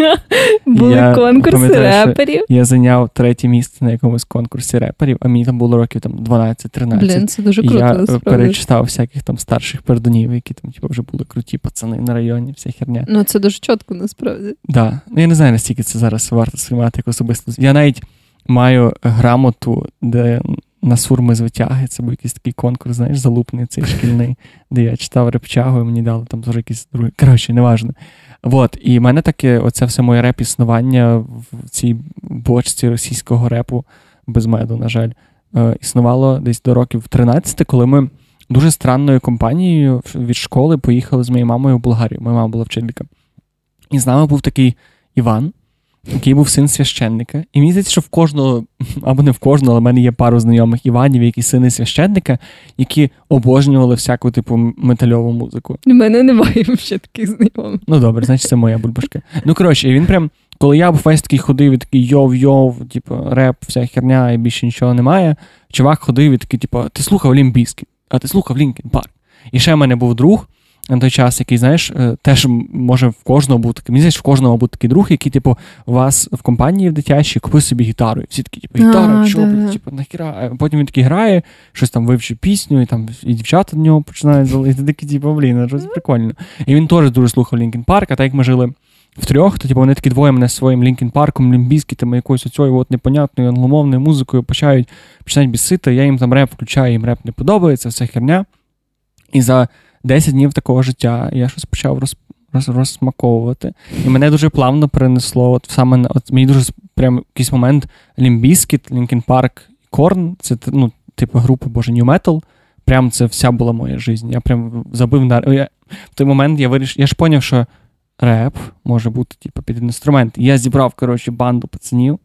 [SPEAKER 3] Були
[SPEAKER 2] Я
[SPEAKER 3] конкурси реперів.
[SPEAKER 2] Я зайняв третє місце на якомусь конкурсі реперів, а мені там було років там 12-13.
[SPEAKER 3] Блін, це дуже
[SPEAKER 2] І
[SPEAKER 3] круто,
[SPEAKER 2] я е,
[SPEAKER 3] насправді.
[SPEAKER 2] перечитав всяких там старших пердунів, які там типу, вже були круті пацани на районі, вся херня.
[SPEAKER 3] Ну, це дуже чітко, насправді.
[SPEAKER 2] Да. Ну, я не знаю, наскільки це зараз варто сприймати як особисто. Я навіть маю грамоту, де на сурми з витяги. Це був якийсь такий конкурс, знаєш, залупний цей шкільний, де я читав репчагу, і мені дали там теж якісь другі. Коротше, неважно. От, і в мене таке, оце все моє реп-існування в цій бочці російського репу без меду, на жаль, е, існувало десь до років 13, коли ми дуже странною компанією від школи поїхали з моєю мамою в Болгарію. Моя мама була вчителька. І з нами був такий Іван, який був син священника. І мені здається, що в кожного, або не в кожного, але в мене є пару знайомих Іванів, які сини священника, які обожнювали всяку типу метальову музику.
[SPEAKER 3] У мене немає ще таких знайомих.
[SPEAKER 2] Ну добре, значить, це моя бульбашка. Ну коротше, і він прям, коли я був весь такий ходив і такий йов-йов, типу, реп, вся херня, і більше нічого немає. Чувак ходив і такий, типу, ти слухав Лімбіски, а ти слухав Лінкен Парк. І ще в мене був друг на той час, який, знаєш, е, теж може в кожного був такий. Мені в кожного був такий друг, який, типу, у вас в компанії в дитячій купив собі гітару. І всі такі, типу, гітара,
[SPEAKER 3] А,
[SPEAKER 2] що,
[SPEAKER 3] да,
[SPEAKER 2] типу, нахіра. А Потім він такий грає, щось там вивчив пісню, і там і дівчата до нього починають залити. Такі, типу, блін, щось прикольно. І він теж дуже слухав Лінкен Парк, а так як ми жили. Втрьох, то типу, вони такі двоє мене своїм Лінкін Парком, Лімбіскітами, якоюсь оцею от непонятною англомовною музикою почають починають бісити. Я їм там реп включаю, їм реп не подобається, вся херня. І за 10 днів такого життя я щось почав роз, роз, розсмаковувати. І мене дуже плавно перенесло. От саме на- от мені дуже прям якийсь момент Limp Bizkit, Linkin Park, Korn. Це ну, типу групи, боже, Nu Metal. Прям це вся була моя життя. Я прям забив на. Я, в той момент я вирішив, я ж поняв, що реп може бути типу, під інструмент. Я зібрав, коротше, банду пацанів.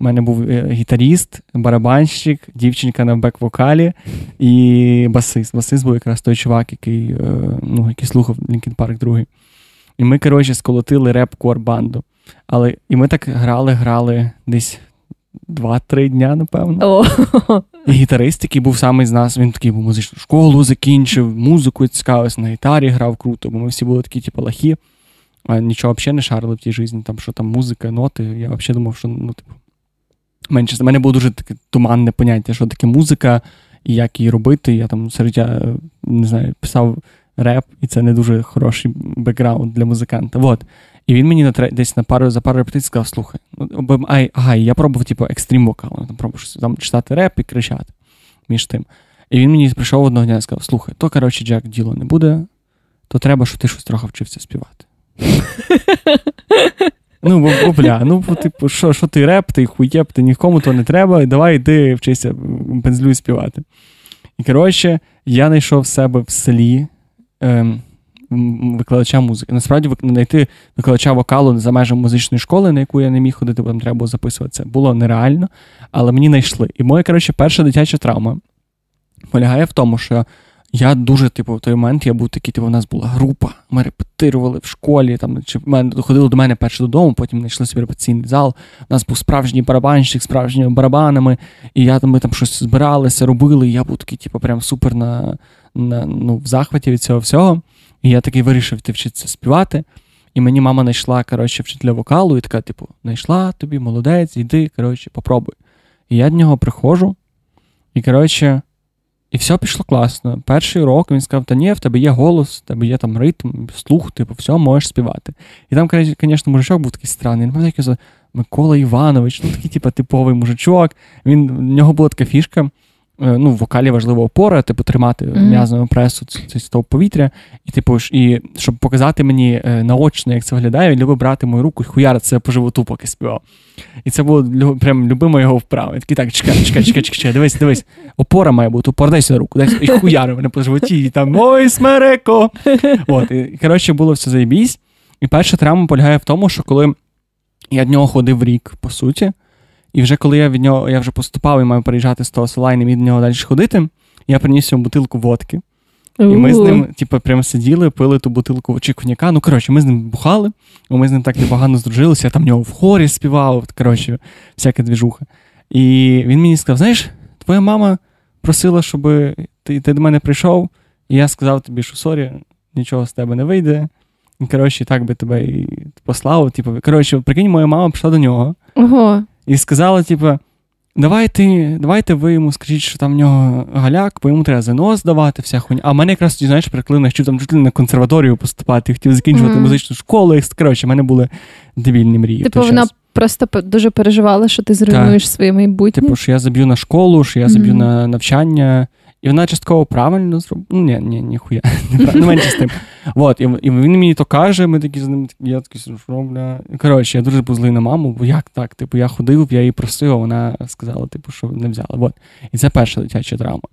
[SPEAKER 2] У мене був е, гітаріст, барабанщик, дівчинка на бек-вокалі і басист. Басист був якраз той чувак, який, е, ну, який слухав Linkin Park другий. І ми, коротше, сколотили реп-кор банду. Але і ми так грали, грали десь 2-3 дня, напевно.
[SPEAKER 3] О,
[SPEAKER 2] І гітарист, який був саме з нас, він такий був музичну школу закінчив, музику цікавився, на гітарі грав круто, бо ми всі були такі, типу, лахі. А нічого взагалі не шарили в тій житті, там, що там музика, ноти. Я взагалі думав, що ну, типу, менше. У мене було дуже таке туманне поняття, що таке музика і як її робити. Я там серед я, не знаю, писав реп, і це не дуже хороший бекграунд для музиканта. Вот. І він мені на десь на пару за пару репетицій сказав: слухай, ну, ай, ага, я пробував, типу, екстрім вокал, там пробував там читати реп і кричати між тим. І він мені прийшов одного дня і сказав: слухай, то, коротше, Джек, діло не буде, то треба, щоб ти щось трохи вчився співати. Ну, бо, бо бля, ну, бо, типу, що, що ти реп, ти хуєп, ти нікому то не треба, давай йди вчися пензлюй співати. І коротше, я знайшов в себе в селі ем, викладача музики. Насправді, знайти викладача вокалу за межами музичної школи, на яку я не міг ходити, бо там треба було записуватися, було нереально, але мені знайшли. І моя, коротше, перша дитяча травма полягає в тому, що я дуже, типу, в той момент я був такий, типу, у нас була група, ми репетирували в школі, там, чи мене ходили до мене перше додому, потім знайшли собі репетиційний зал. У нас був справжній барабанщик з справжніми барабанами, і я там, ми там щось збиралися, робили, і я був такий, типу, прям супер на, на, ну, в захваті від цього всього. І я такий вирішив йти вчитися співати. І мені мама знайшла, коротше, вчителя вокалу, і така, типу, знайшла тобі, молодець, йди, коротше, попробуй. І я до нього приходжу, і, коротше, і все пішло класно. Перший урок він сказав: та ні, в тебе є голос, в тебе є там ритм, слух, типу, все, можеш співати. І там, звісно, мужичок був такий странний. Він пам'ятаю, за Микола Іванович, ну такий, типу, типовий мужичок. Він, в нього була така фішка. Е, Ну, в вокалі важлива опора, типу, тримати
[SPEAKER 3] Мгм.
[SPEAKER 2] м'язову пресу, цей стовп повітря. І, типу, і щоб показати мені е, наочно, як це виглядає, він любив брати мою руку і хуярити це по животу, поки співав. І це було прям любима його вправа. Такий, так, чекай, чекай, чекай, чекай, чекай, дивись, дивись. Опора має бути, опора, дай сюди руку, дай сюди. І хуяри мене по животі, і там ой, смереко. От, і, коротше, було все заєбісь. І перша травма полягає в тому, що коли я до нього ходив рік, по суті, і вже коли я від нього я вже поступав і маю переїжджати з того села і не міг до нього далі ходити, я приніс йому бутилку водки. І ми з ним, типу, прямо сиділи, пили ту бутилку чи коньяка. Ну, коротше, ми з ним бухали, і ми з ним так непогано здружилися. Я там в нього в хорі співав, коротше, всяка двіжуха. І він мені сказав: знаєш, твоя мама просила, щоб ти, ти до мене прийшов, і я сказав тобі, що sorry, нічого з тебе не вийде. І, коротше, так би тебе і послав. Типу, коротше, прикинь, моя мама прийшла до нього
[SPEAKER 3] Ого.
[SPEAKER 2] І сказала, типу, давайте, давайте ви йому скажіть, що там в нього галяк, бо йому треба ЗНО здавати, вся хуйня. А мене якраз знаєш, прикинь, хотів там чуть ли на консерваторію поступати, хотів закінчувати
[SPEAKER 3] Мгм.
[SPEAKER 2] музичну школу. і, Коротше, в мене були дебільні мрії.
[SPEAKER 3] Типу, вона
[SPEAKER 2] час.
[SPEAKER 3] просто дуже переживала, що ти зруйнуєш своє майбутнє.
[SPEAKER 2] Типу, що я заб'ю на школу, що я заб'ю mm-hmm. на навчання. І вона частково правильно зробила. Ну, ні, ні, ніхуя. Не менше з тим. От, і, і він мені то каже, ми такі з ним, я такий, що. Коротше, я дуже був злий на маму, бо як так? Типу, я ходив, я її просив, а вона сказала, типу, що не взяла. От. І це перша дитяча травма.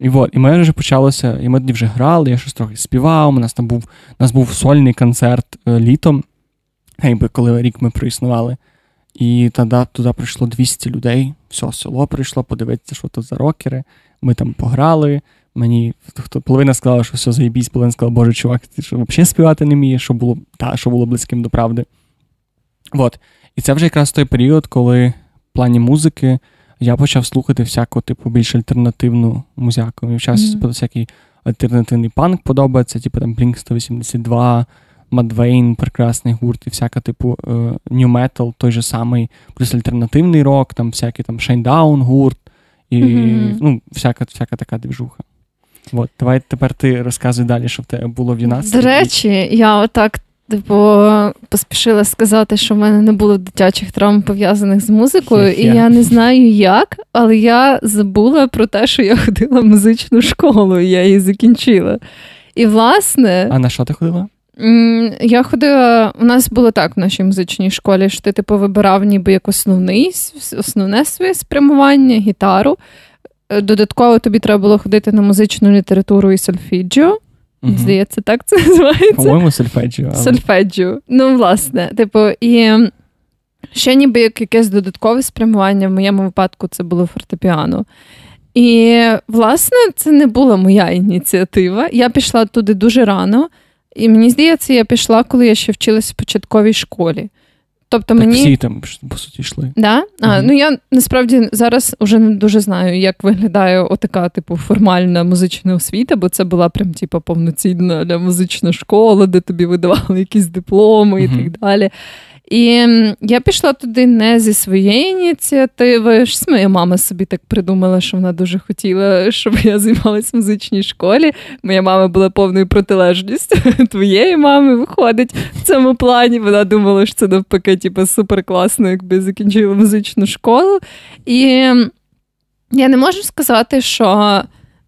[SPEAKER 2] І от, і ми вже почалося, і ми тоді вже грали, я щось трохи співав, у нас там був у нас був сольний концерт е, літом, якби коли рік ми проіснували. І тоді туди прийшло 200 людей, все село прийшло, подивитися, що тут за рокери. Ми там пограли. Мені хто половина сказала, що все заєбісь, половина сказала, боже, чувак, ти що взагалі співати не вмієш, що було та, що було близьким до правди. От. І це вже якраз той період, коли в плані музики я почав слухати всяку, типу, більш альтернативну музяку. Мені час mm-hmm. всякий альтернативний панк подобається, типу там Blink 182, Мадвейн, прекрасний гурт, і всяка, типу, Metal, той же самий, плюс альтернативний рок, там всякий там Shinedown гурт, і mm-hmm. ну, всяка всяка така двіжуха. От, давай тепер ти розказуй далі, що в тебе було в юнацтві.
[SPEAKER 3] До речі, я отак Типу, поспішила сказати, що в мене не було дитячих травм пов'язаних з музикою, і я не знаю як, але я забула про те, що я ходила в музичну школу, і я її закінчила. І власне.
[SPEAKER 2] А на що ти ходила?
[SPEAKER 3] Я ходила, у нас було так в нашій музичній школі, що ти типу вибирав ніби як основний, основне своє спрямування, гітару. Е, додатково тобі треба було ходити на музичну літературу і сольфіджіо. Угу. Здається, так це називається.
[SPEAKER 2] По-моєму, сольфеджіо.
[SPEAKER 3] Але... Сольфеджіо. Ну, власне, типу, і ще ніби як якесь додаткове спрямування, в моєму випадку це було фортепіано. І, власне, це не була моя ініціатива. Я пішла туди дуже рано, і мені здається, я пішла, коли я ще вчилася в початковій школі. Тобто
[SPEAKER 2] так
[SPEAKER 3] мені...
[SPEAKER 2] всі там по суті йшли.
[SPEAKER 3] Да? А, Ну я насправді зараз вже не дуже знаю, як виглядає отака, типу, формальна музична освіта, бо це була прям типу, повноцінна музична школа, де тобі видавали якісь дипломи mm-hmm. і так далі. І я пішла туди не зі своєї ініціативи. Щось моя мама собі так придумала, що вона дуже хотіла, щоб я займалась в музичній школі. Моя мама була повною протилежністю твоєї мами виходить в цьому плані. Вона думала, що це навпаки, типу, супер класно, якби закінчила музичну школу. І я не можу сказати, що.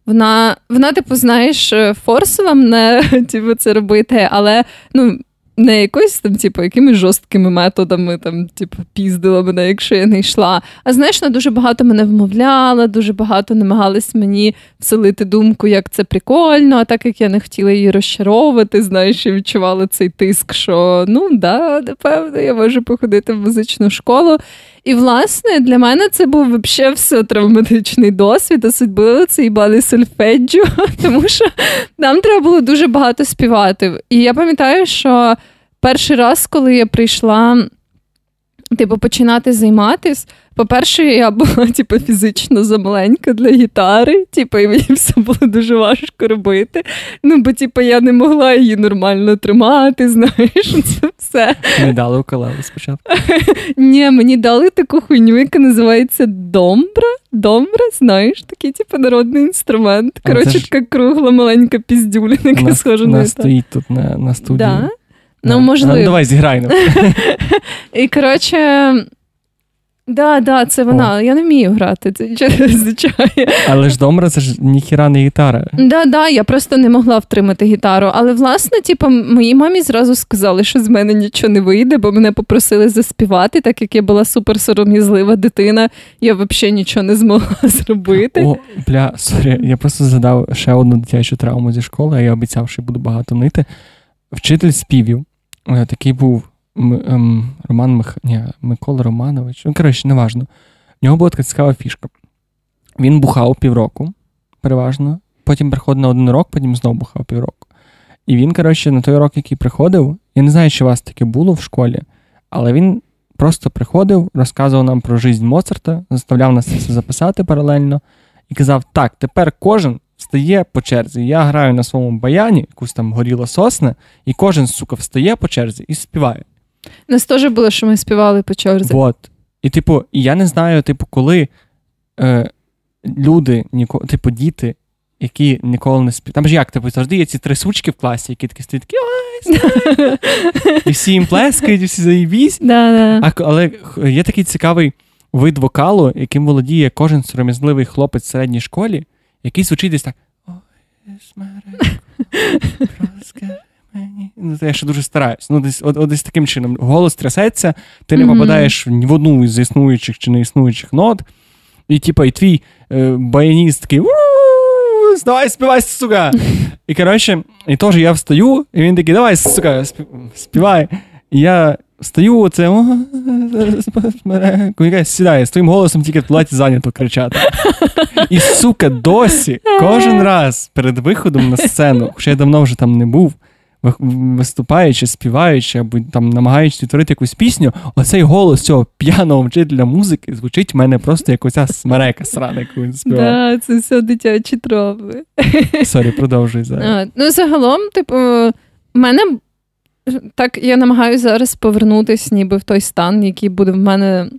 [SPEAKER 3] Вона, вона, типу, знаєш, форсила мене типу, це робити, але ну, не якось там, типу, якимись жорсткими методами, там, типу, піздила мене, якщо я не йшла. А знаєш, вона дуже багато мене вмовляла, дуже багато намагалась мені вселити думку, як це прикольно, а так як я не хотіла її розчаровувати, знаєш, я відчувала цей тиск, що ну да, напевно, я можу походити в музичну школу. І, власне, для мене це був взагалі все травматичний досвід, особливо цей бали сольфеджіо, тому що нам треба було дуже багато співати. І я пам'ятаю, що перший раз, коли я прийшла типу, починати займатися. По-перше, я була типу, фізично замаленька для гітари, типу, і мені все було дуже важко робити. Ну, бо типу, я не могла її нормально тримати, знаєш, це все.
[SPEAKER 2] Не дали укалели спочатку.
[SPEAKER 3] Ні, мені дали таку хуйню, яка називається домбра. Домбра, знаєш, такий, типу, народний інструмент. Коротше, така кругла маленька піздюля, яка схожа на. Вона
[SPEAKER 2] стоїть тут на на студії.
[SPEAKER 3] Да? Ну, можливо. Ну,
[SPEAKER 2] давай зіграємо.
[SPEAKER 3] І коротше. Да, да, це вона. О. Я не вмію грати, це звичайно.
[SPEAKER 2] Але ж домра, це ж ніхіра не гітара.
[SPEAKER 3] Да, да, я просто не могла втримати гітару. Але, власне, типу, моїй мамі зразу сказали, що з мене нічого не вийде, бо мене попросили заспівати, так як я була супер сором'язлива дитина, я взагалі нічого не змогла зробити.
[SPEAKER 2] О, бля, sorry, я просто задав ще одну дитячу травму зі школи, а я обіцяв, що буду багато нити. Вчитель співів. Е, такий був ем, Роман Мих... Ні, Микола Романович. Ну, коротше, неважно. В нього була така цікава фішка. Він бухав півроку, переважно. Потім приходив на один рок, потім знову бухав півроку. І він, коротше, на той рок, який приходив, я не знаю, чи у вас таке було в школі, але він просто приходив, розказував нам про життя Моцарта, заставляв нас це записати паралельно і казав: так, тепер кожен встає по черзі. Я граю на своєму баяні, якусь там горіла сосна, і кожен, сука, встає по черзі і співає.
[SPEAKER 3] У Нас теж було, що ми співали по черзі.
[SPEAKER 2] Вот. І, типу, я не знаю, типу, коли е, люди, ніко, типу, діти які ніколи не співають. Там ж як, типу, завжди є ці три сучки в класі, які такі стоять, такі і всі їм плескають, і всі заїбісь.
[SPEAKER 3] Да, да.
[SPEAKER 2] А, але є такий цікавий вид вокалу, яким володіє кожен сором'язливий хлопець в середній школі, який звучить десь так. Ну, я ще дуже стараюсь. Ну, десь, от десь таким чином. Голос трясеться, ти не попадаєш ні в одну із існуючих чи неіснуючих нот, і, типа, і твій е, баяніст такий. «У-у-у, Давай, співай, сука. І коротше, і теж я встаю, і він такий, давай, сука, спів- співай. І я встаю, оце сідає, з твоїм голосом тільки в платі зайнято кричати. І, сука, досі, кожен раз перед виходом на сцену, хоча я давно вже там не був, виступаючи, співаючи, або там намагаючись відтворити якусь пісню, оцей голос цього п'яного вчителя музики звучить в мене просто як оця смерека срана, яку він співав.
[SPEAKER 3] Да, це все дитячі тропи.
[SPEAKER 2] Sorry, продовжуй зараз.
[SPEAKER 3] Ну, загалом, типу, в мене так я намагаюся зараз повернутися ніби в той стан, який буде в мене,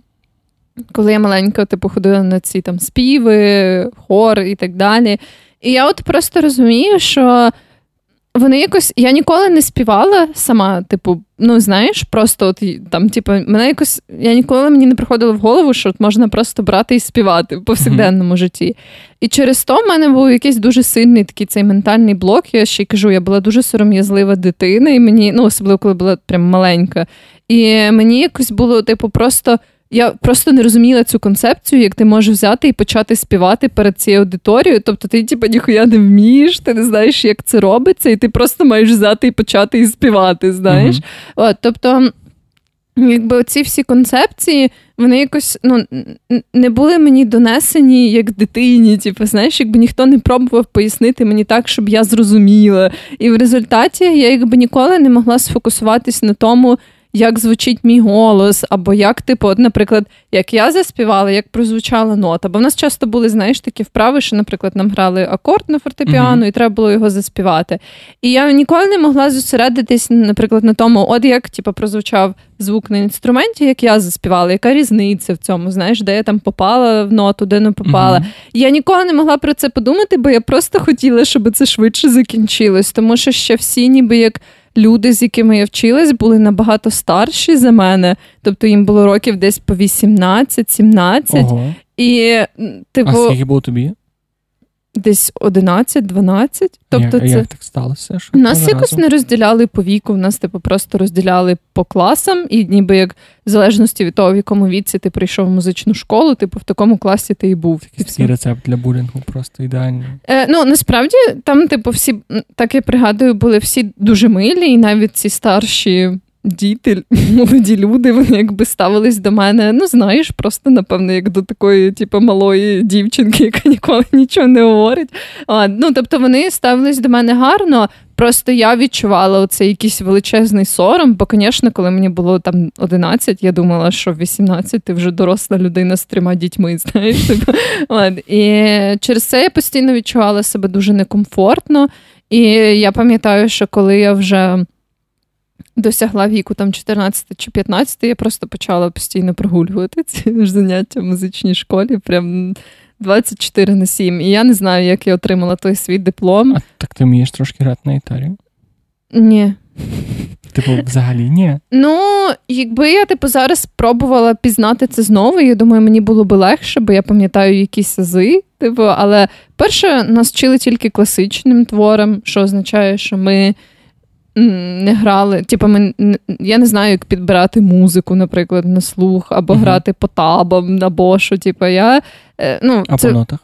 [SPEAKER 3] коли я маленька, типу, ходила на ці там співи, хор і так далі. І я от просто розумію, що вони якось. Я ніколи не співала сама, типу, ну знаєш, просто от там, типу, мене якось. Я ніколи мені не приходило в голову, що от можна просто брати і співати в повсякденному житті. І через то в мене був якийсь дуже сильний такий цей ментальний блок. Я ще й кажу, я була дуже сором'язлива дитина, і мені, ну, особливо, коли була прям маленька. І мені якось було, типу, просто. Я просто не розуміла цю концепцію, як ти можеш взяти і почати співати перед цією аудиторією. Тобто ти, типу, ніхуя не вмієш, ти не знаєш, як це робиться, і ти просто маєш взяти і почати і співати, знаєш.
[SPEAKER 2] Мгм.
[SPEAKER 3] От, тобто, якби оці всі концепції, вони якось ну, не були мені донесені як дитині. Типу, знаєш, якби ніхто не пробував пояснити мені так, щоб я зрозуміла. І в результаті я якби ніколи не могла сфокусуватись на тому. Як звучить мій голос, або як, типу, от, наприклад, як я заспівала, як прозвучала нота. Бо в нас часто були, знаєш, такі вправи, що, наприклад, нам грали акорд на фортепіано,
[SPEAKER 2] Мгм.
[SPEAKER 3] і треба було його заспівати. І я ніколи не могла зосередитись, наприклад, на тому, от як типу, прозвучав звук на інструменті, як я заспівала, яка різниця в цьому, знаєш, де я там попала в ноту, де не попала.
[SPEAKER 2] Мгм.
[SPEAKER 3] Я ніколи не могла про це подумати, бо я просто хотіла, щоб це швидше закінчилось, тому що ще всі, ніби як. Люди, з якими я вчилась, були набагато старші за мене, тобто їм було років десь по 18-17.
[SPEAKER 2] Ого.
[SPEAKER 3] І, типу,
[SPEAKER 2] А скільки було тобі?
[SPEAKER 3] Десь 11-12. Тобто,
[SPEAKER 2] як,
[SPEAKER 3] це
[SPEAKER 2] як так сталося? Що
[SPEAKER 3] нас якось
[SPEAKER 2] разу?
[SPEAKER 3] не розділяли по віку, в нас типу просто розділяли по класам, і ніби як в залежності від того, в якому віці ти прийшов в музичну школу, типу в такому класі ти і був.
[SPEAKER 2] Такий рецепт для булінгу просто ідеальний.
[SPEAKER 3] Е, ну насправді там, типу, всі так я пригадую, були всі дуже милі, і навіть ці старші. Діти, молоді люди, вони якби ставились до мене, ну знаєш, просто напевно, як до такої, типу, малої дівчинки, яка ніколи нічого не говорить. А, ну, тобто вони ставились до мене гарно. Просто я відчувала оцей якийсь величезний сором, бо, звісно, коли мені було там 11, я думала, що в 18 ти вже доросла людина з трьома дітьми, знаєш. Типу. І через це я постійно відчувала себе дуже некомфортно. І я пам'ятаю, що коли я вже досягла віку там 14 чи 15, я просто почала постійно прогулювати ці ж заняття в музичній школі. Прям 24 на 7. І я не знаю, як я отримала той свій диплом.
[SPEAKER 2] А так ти вмієш трошки грати на гітарі?
[SPEAKER 3] Ні.
[SPEAKER 2] Типу, взагалі ні.
[SPEAKER 3] Ну, якби я типу зараз пробувала пізнати це знову, я думаю, мені було би легше, бо я пам'ятаю якісь ази. Типу, але перше нас вчили тільки класичним творам, що означає, що ми не грали. Типу, ми я не знаю, як підбирати музику, наприклад, на слух, або
[SPEAKER 2] Мгм.
[SPEAKER 3] грати по табам, або що. Типу, я е, ну,
[SPEAKER 2] А
[SPEAKER 3] це,
[SPEAKER 2] по нотах?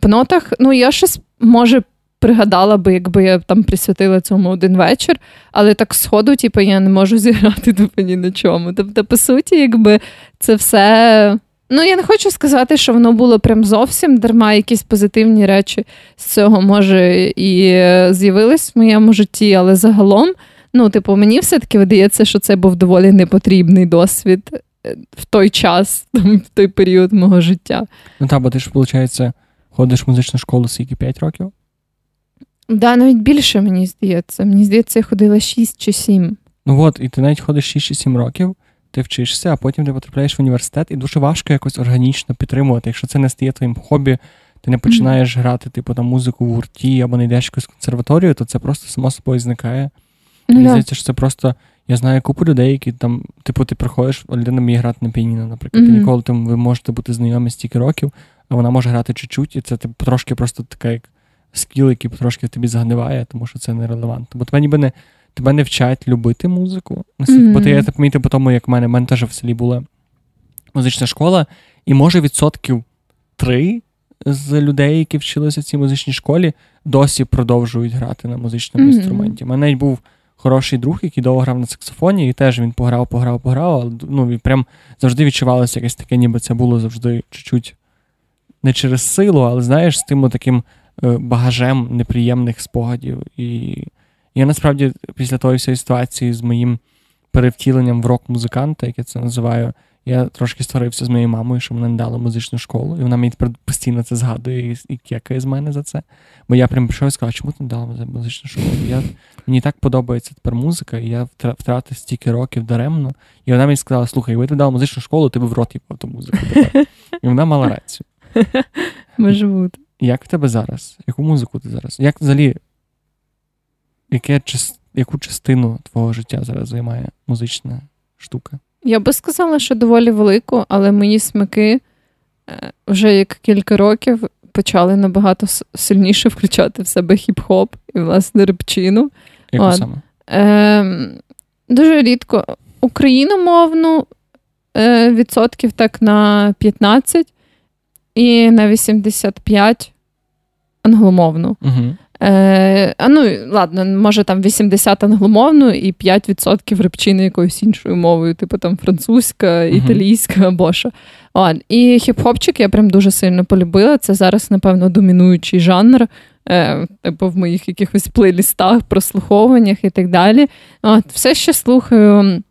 [SPEAKER 3] по нотах, ну я щось може пригадала би, якби я там присвятила цьому один вечір, але так сходу, типу, я не можу зіграти типу, ні на чому. Тобто, по суті, якби це все. Ну, я не хочу сказати, що воно було прям зовсім дарма, якісь позитивні речі з цього, може, і е, з'явились в моєму житті, але загалом, ну, типу, мені все-таки видається, що це був доволі непотрібний досвід е, в той час, там, в той період мого життя.
[SPEAKER 2] Ну так, бо ти ж, виходить, ходиш в музичну школу скільки 5 років?
[SPEAKER 3] Да, навіть більше, мені здається. Мені здається, я ходила 6 чи 7.
[SPEAKER 2] Ну от, і ти навіть ходиш 6 чи 7 років, ти вчишся, а потім ти потрапляєш в університет, і дуже важко якось органічно підтримувати, якщо це не стає твоїм хобі ти не починаєш грати, типу, там музику в гурті або не йдеш якусь консерваторію, то це просто само собою зникає. Мені
[SPEAKER 3] Ну,
[SPEAKER 2] здається, що це просто. Я знаю купу людей, які там, типу, ти приходиш, а людина вміє грати на піаніно, наприклад. І ніколи там ви можете бути знайомі стільки років, а вона може грати чуть-чуть, і це типу, трошки просто така як скіл, який трошки в тобі загниває, тому що це нерелевантно. Бо тебе ніби не тебе не вчать любити музику. Настільки, Бо ти я так помітив по тому, як в мене, в мене теж в селі була музична школа, і може відсотків три з людей, які вчилися в цій музичній школі, досі продовжують грати на музичному
[SPEAKER 3] Мгм.
[SPEAKER 2] інструменті. У мене навіть був хороший друг, який довго грав на саксофоні, і теж він пограв, пограв, пограв, але ну, він прям завжди відчувалося якесь таке, ніби це було завжди чуть-чуть не через силу, але знаєш, з тим таким е, багажем неприємних спогадів. І я насправді після тої всієї ситуації з моїм перевтіленням в рок-музиканта, як я це називаю, я трошки створився з моєю мамою, що вона не дала музичну школу, і вона мені тепер постійно це згадує і, і кекає з мене за це. Бо я прям прийшов і сказав, чому ти не дала музичну школу? Я, мені так подобається тепер музика, і я втратив стільки років даремно. І вона мені сказала: слухай, якби ти дала музичну школу, ти б в рот їбав ту музику. тепер». І вона мала рацію.
[SPEAKER 3] Може бути.
[SPEAKER 2] Як в тебе зараз? Яку музику ти зараз? Як взагалі, яке, яку частину твого життя зараз займає музична штука?
[SPEAKER 3] Я би сказала, що доволі велику, але мої смаки е, вже як кілька років почали набагато сильніше включати в себе хіп-хоп і, власне, репчину.
[SPEAKER 2] Яку саме?
[SPEAKER 3] Е, дуже рідко україномовну е, відсотків так на 15 і на 85 англомовну.
[SPEAKER 2] Угу.
[SPEAKER 3] Е, а ну, ладно, може там 80 англомовну і 5% репчини якоюсь іншою мовою, типу там французька, італійська або що. От. І хіп-хопчик я прям дуже сильно полюбила. Це зараз, напевно, домінуючий жанр. Е, типу в моїх якихось плейлістах, прослуховуваннях і так далі. От, все ще слухаю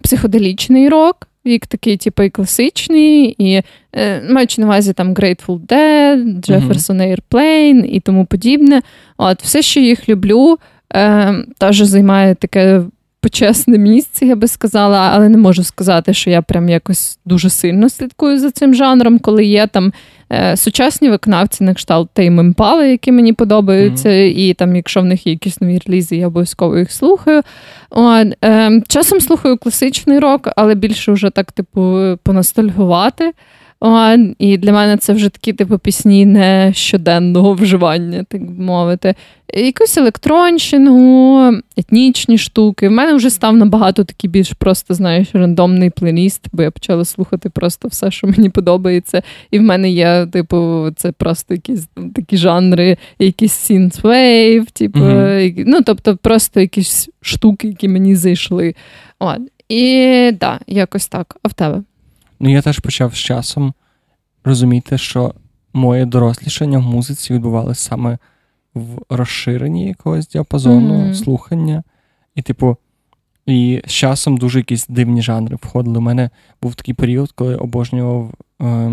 [SPEAKER 3] психоделічний рок, як такий, типу, і класичний, і е, маючи на увазі там Grateful Dead, Jefferson Airplane і тому подібне. От, все, що їх люблю, е, теж займає таке почесне місце, я би сказала, але не можу сказати, що я прям якось дуже сильно слідкую за цим жанром, коли є там сучасні виконавці на кшталт Тейм Імпала, які мені подобаються, і там, якщо в них є якісь нові релізи, я обов'язково їх слухаю. От, е, часом слухаю класичний рок, але більше вже так, типу, поностальгувати. О, і для мене це вже такі типу пісні не щоденного вживання, так би мовити. Якусь електронщину, етнічні штуки. В мене вже став набагато такий більш просто, знаєш, рандомний плейліст, бо я почала слухати просто все, що мені подобається. І в мене є, типу, це просто якісь такі жанри, якісь synthwave, типу, які- ну, тобто просто якісь штуки, які мені зайшли. От. І да, якось так. А в тебе?
[SPEAKER 2] Ну, я теж почав з часом розуміти, що моє дорослішання в музиці відбувалося саме в розширенні якогось діапазону,
[SPEAKER 3] Мгм.
[SPEAKER 2] слухання. І, типу, і з часом дуже якісь дивні жанри входили. У мене був такий період, коли я обожнював е,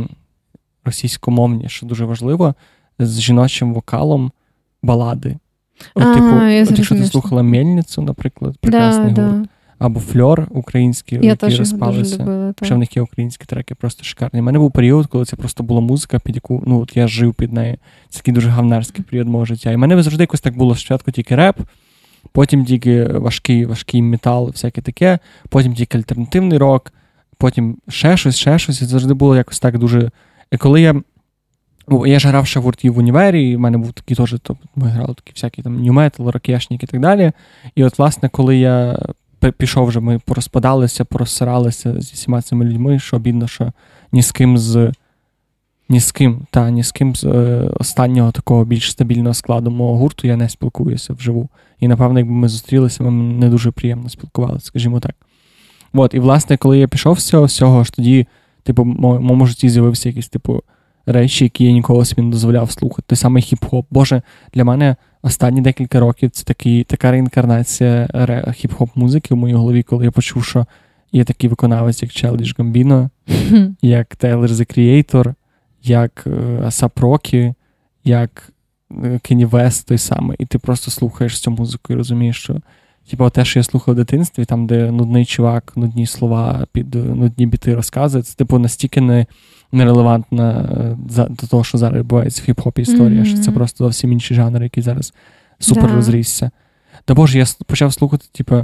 [SPEAKER 2] російськомовні, що дуже важливо, з жіночим вокалом балади. От,
[SPEAKER 3] А,
[SPEAKER 2] типу,
[SPEAKER 3] я
[SPEAKER 2] от якщо ти слухала Мельницю, наприклад, прекрасний
[SPEAKER 3] да,
[SPEAKER 2] гурт,
[SPEAKER 3] да.
[SPEAKER 2] Або фльор український,
[SPEAKER 3] Я дуже
[SPEAKER 2] розпалися.
[SPEAKER 3] любила. Так.
[SPEAKER 2] Ще в них є українські треки, просто шикарні. У мене був період, коли це просто була музика, під яку ну от я жив під нею. Це такий дуже гавнарський період мого життя. І в мене завжди якось так було спочатку тільки реп, потім тільки важкий, важкий метал, всяке таке, потім тільки альтернативний рок, потім ще щось, ще щось. І завжди було якось так дуже. І коли я. Я ж грав ще в гурті в універі, і в мене був такий теж, то ми грали такі всякі там нью-метал, рокешник і так далі. І от, власне, коли я пішов вже, ми порозпадалися, порозсиралися зі всіма цими людьми, що бідно, що ні з ким з. Ні з ким, та ні з ким з е, останнього такого більш стабільного складу мого гурту я не спілкуюся вживу. І напевно, якби ми зустрілися, ми не дуже приємно спілкувалися, скажімо так. От, і власне, коли я пішов з цього всього, ж тоді, типу, в моєму житті з'явився якісь, типу, речі, які я ніколи собі не дозволяв слухати. Той самий хіп-хоп. Боже, для мене останні декілька років це такий, така реінкарнація хіп-хоп музики в моїй голові, коли я почув, що є такий виконавець, як Childish Gambino, як Taylor the Creator, як е, Асап Рокі, як е, Кенні Вест той самий, і ти просто слухаєш цю музику і розумієш, що типу, те, що я слухав в дитинстві, там, де нудний чувак, нудні слова, під е, нудні біти розказує, це типу настільки не, нерелевантна е, до того, що зараз відбувається в хіп-хопі історія, mm-hmm. що це просто зовсім інший жанр, який зараз супер да. розрісся. Та Боже, я почав слухати, типу,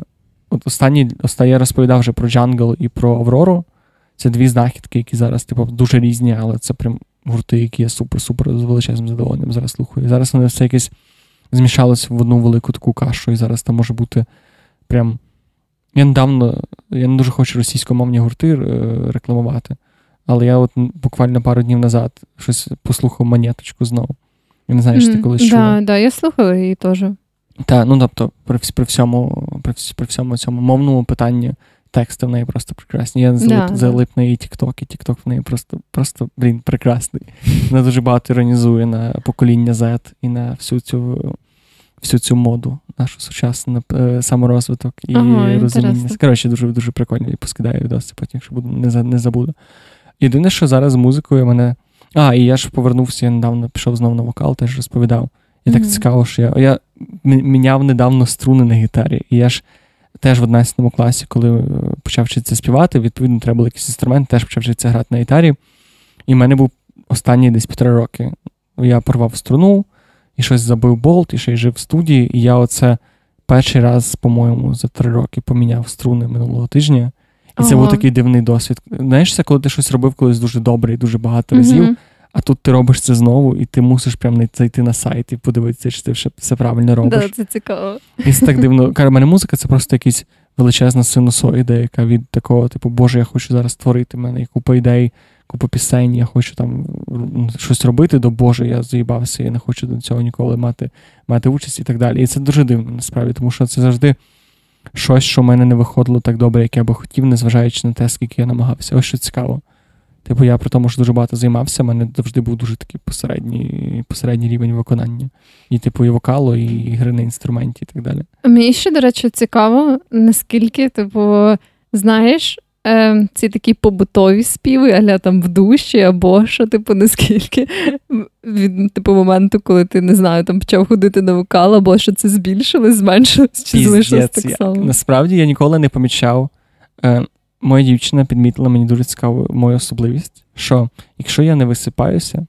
[SPEAKER 2] от останні, останні я розповідав вже про Джангл і про Аврору. Це дві знахідки, які зараз, типу, дуже різні, але це прям гурти, які я супер-супер з величезним задоволенням зараз слухаю. І зараз вони все якесь змішалося в одну велику таку кашу, і зараз там може бути прям. Я недавно, я не дуже хочу російськомовні гурти е, рекламувати, але я от буквально пару днів назад щось послухав монеточку знову. Я не знаю, що ти колись чула.
[SPEAKER 3] Так, да, я слухала її теж.
[SPEAKER 2] Так, ну тобто, при при, всьому при, при всьому цьому мовному питанні тексти в неї просто прекрасні. Я залип, да, залип на її TikTok, і TikTok в неї просто, просто блін, прекрасний. Вона дуже багато іронізує на покоління Z і на всю цю всю цю моду, нашу сучасну е, саморозвиток і ага, розуміння. Коротше, дуже дуже прикольно і поскидаю відоси, потім, якщо буду, не не забуду. Єдине, що зараз з музикою мене. А, і я ж повернувся, я недавно пішов знову на вокал, теж розповідав. І mm-hmm. так цікаво, що я я міняв недавно струни на гітарі. І я ж теж в 11 класі, коли е, почав вчитися співати, відповідно, треба було якийсь інструмент, теж почав вчитися грати на гітарі. І в мене був останні десь півтора роки. Я порвав струну і щось забив болт, і ще й жив в студії. І я оце перший раз, по-моєму, за три роки поміняв струни минулого тижня. І ага. це був такий дивний досвід. Знаєш, це коли ти щось робив колись дуже добре і дуже багато разів. Mm-hmm. А тут ти робиш це знову, і ти мусиш прям зайти на сайт і подивитися, чи ти все, все правильно робиш.
[SPEAKER 3] Да, це цікаво.
[SPEAKER 2] І це так дивно. Каже, мене музика це просто якась величезна синусоїда, яка від такого, типу, Боже, я хочу зараз створити. в мене є купа ідей, купа пісень, я хочу там щось робити, до Боже, я заїбався, я не хочу до цього ніколи мати мати участь і так далі. І це дуже дивно, насправді, тому що це завжди щось, що в мене не виходило так добре, як я би хотів, незважаючи на те, скільки я намагався. Ось що цікаво. Типу, я при тому, що дуже багато займався, в мене завжди був дуже такий посередній посередній рівень виконання. І, типу, і вокалу, і гри на інструменті, і так далі.
[SPEAKER 3] Мені ще, до речі, цікаво, наскільки, типу, знаєш, е, ці такі побутові співи, аля там в душі, або що, типу, наскільки від типу моменту, коли ти не знаю, там почав ходити на вокал, або що це збільшилось, зменшилось, чи залишилось так само?
[SPEAKER 2] Насправді я ніколи не помічав. Е, моя дівчина підмітила мені дуже цікаву мою особливість, що якщо я не висипаюся,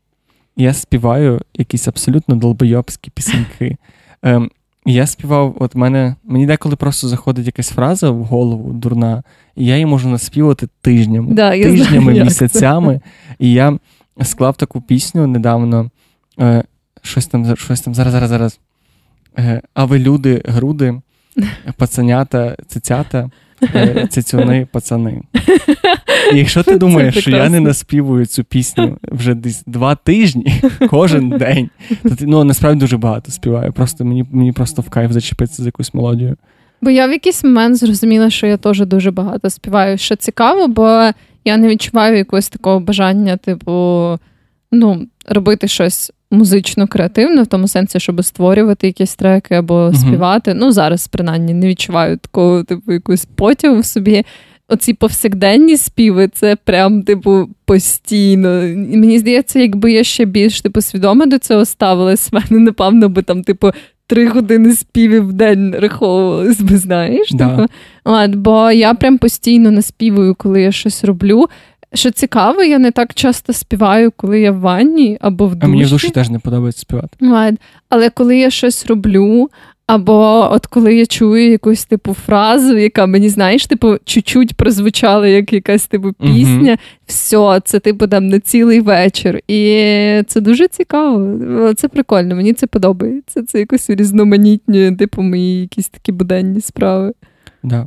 [SPEAKER 2] я співаю якісь абсолютно долбойобські пісеньки. Ем, Я співав, от мене, мені деколи просто заходить якась фраза в голову дурна, і я її можу наспівати тижнями,
[SPEAKER 3] да,
[SPEAKER 2] тижнями,
[SPEAKER 3] знаю,
[SPEAKER 2] місяцями. І я склав таку пісню недавно. Е, Щось там щось там зараз, зараз, зараз. Е, а ви люди, груди, пацанята, цицята. Е, цицюни пацани. І якщо ти думаєш, що я не наспівую цю пісню вже десь два тижні кожен день, то ти ну, насправді дуже багато співаю. Просто Мені мені просто в кайф зачепитися за якусь мелодію.
[SPEAKER 3] Бо я в якийсь момент зрозуміла, що я теж дуже багато співаю. Що цікаво, бо я не відчуваю якогось такого бажання, типу, ну, робити щось музично креативно, в тому сенсі, щоб створювати якісь треки або співати. Ну, зараз, принаймні, не відчуваю такого, типу, якусь потягу в собі. Оці повсякденні співи, це прям, типу, постійно. І мені здається, якби я ще більш типу, свідомо до цього ставилась, в мене, напевно, би там, типу, три години співів в день раховувалось би, знаєш. Да. Типу. От, Бо я прям постійно наспівую, коли я щось роблю. Що цікаво, я не так часто співаю, коли я в ванні або в душі.
[SPEAKER 2] А мені в душі теж не подобається співати.
[SPEAKER 3] Але коли я щось роблю, або от коли я чую якусь типу фразу, яка мені, знаєш, типу, чуть-чуть прозвучала як якась типу пісня, uh все, це типу там на цілий вечір. І це дуже цікаво. Це прикольно, мені це подобається. Це якось різноманітні, типу, мої якісь такі буденні справи.
[SPEAKER 2] Да.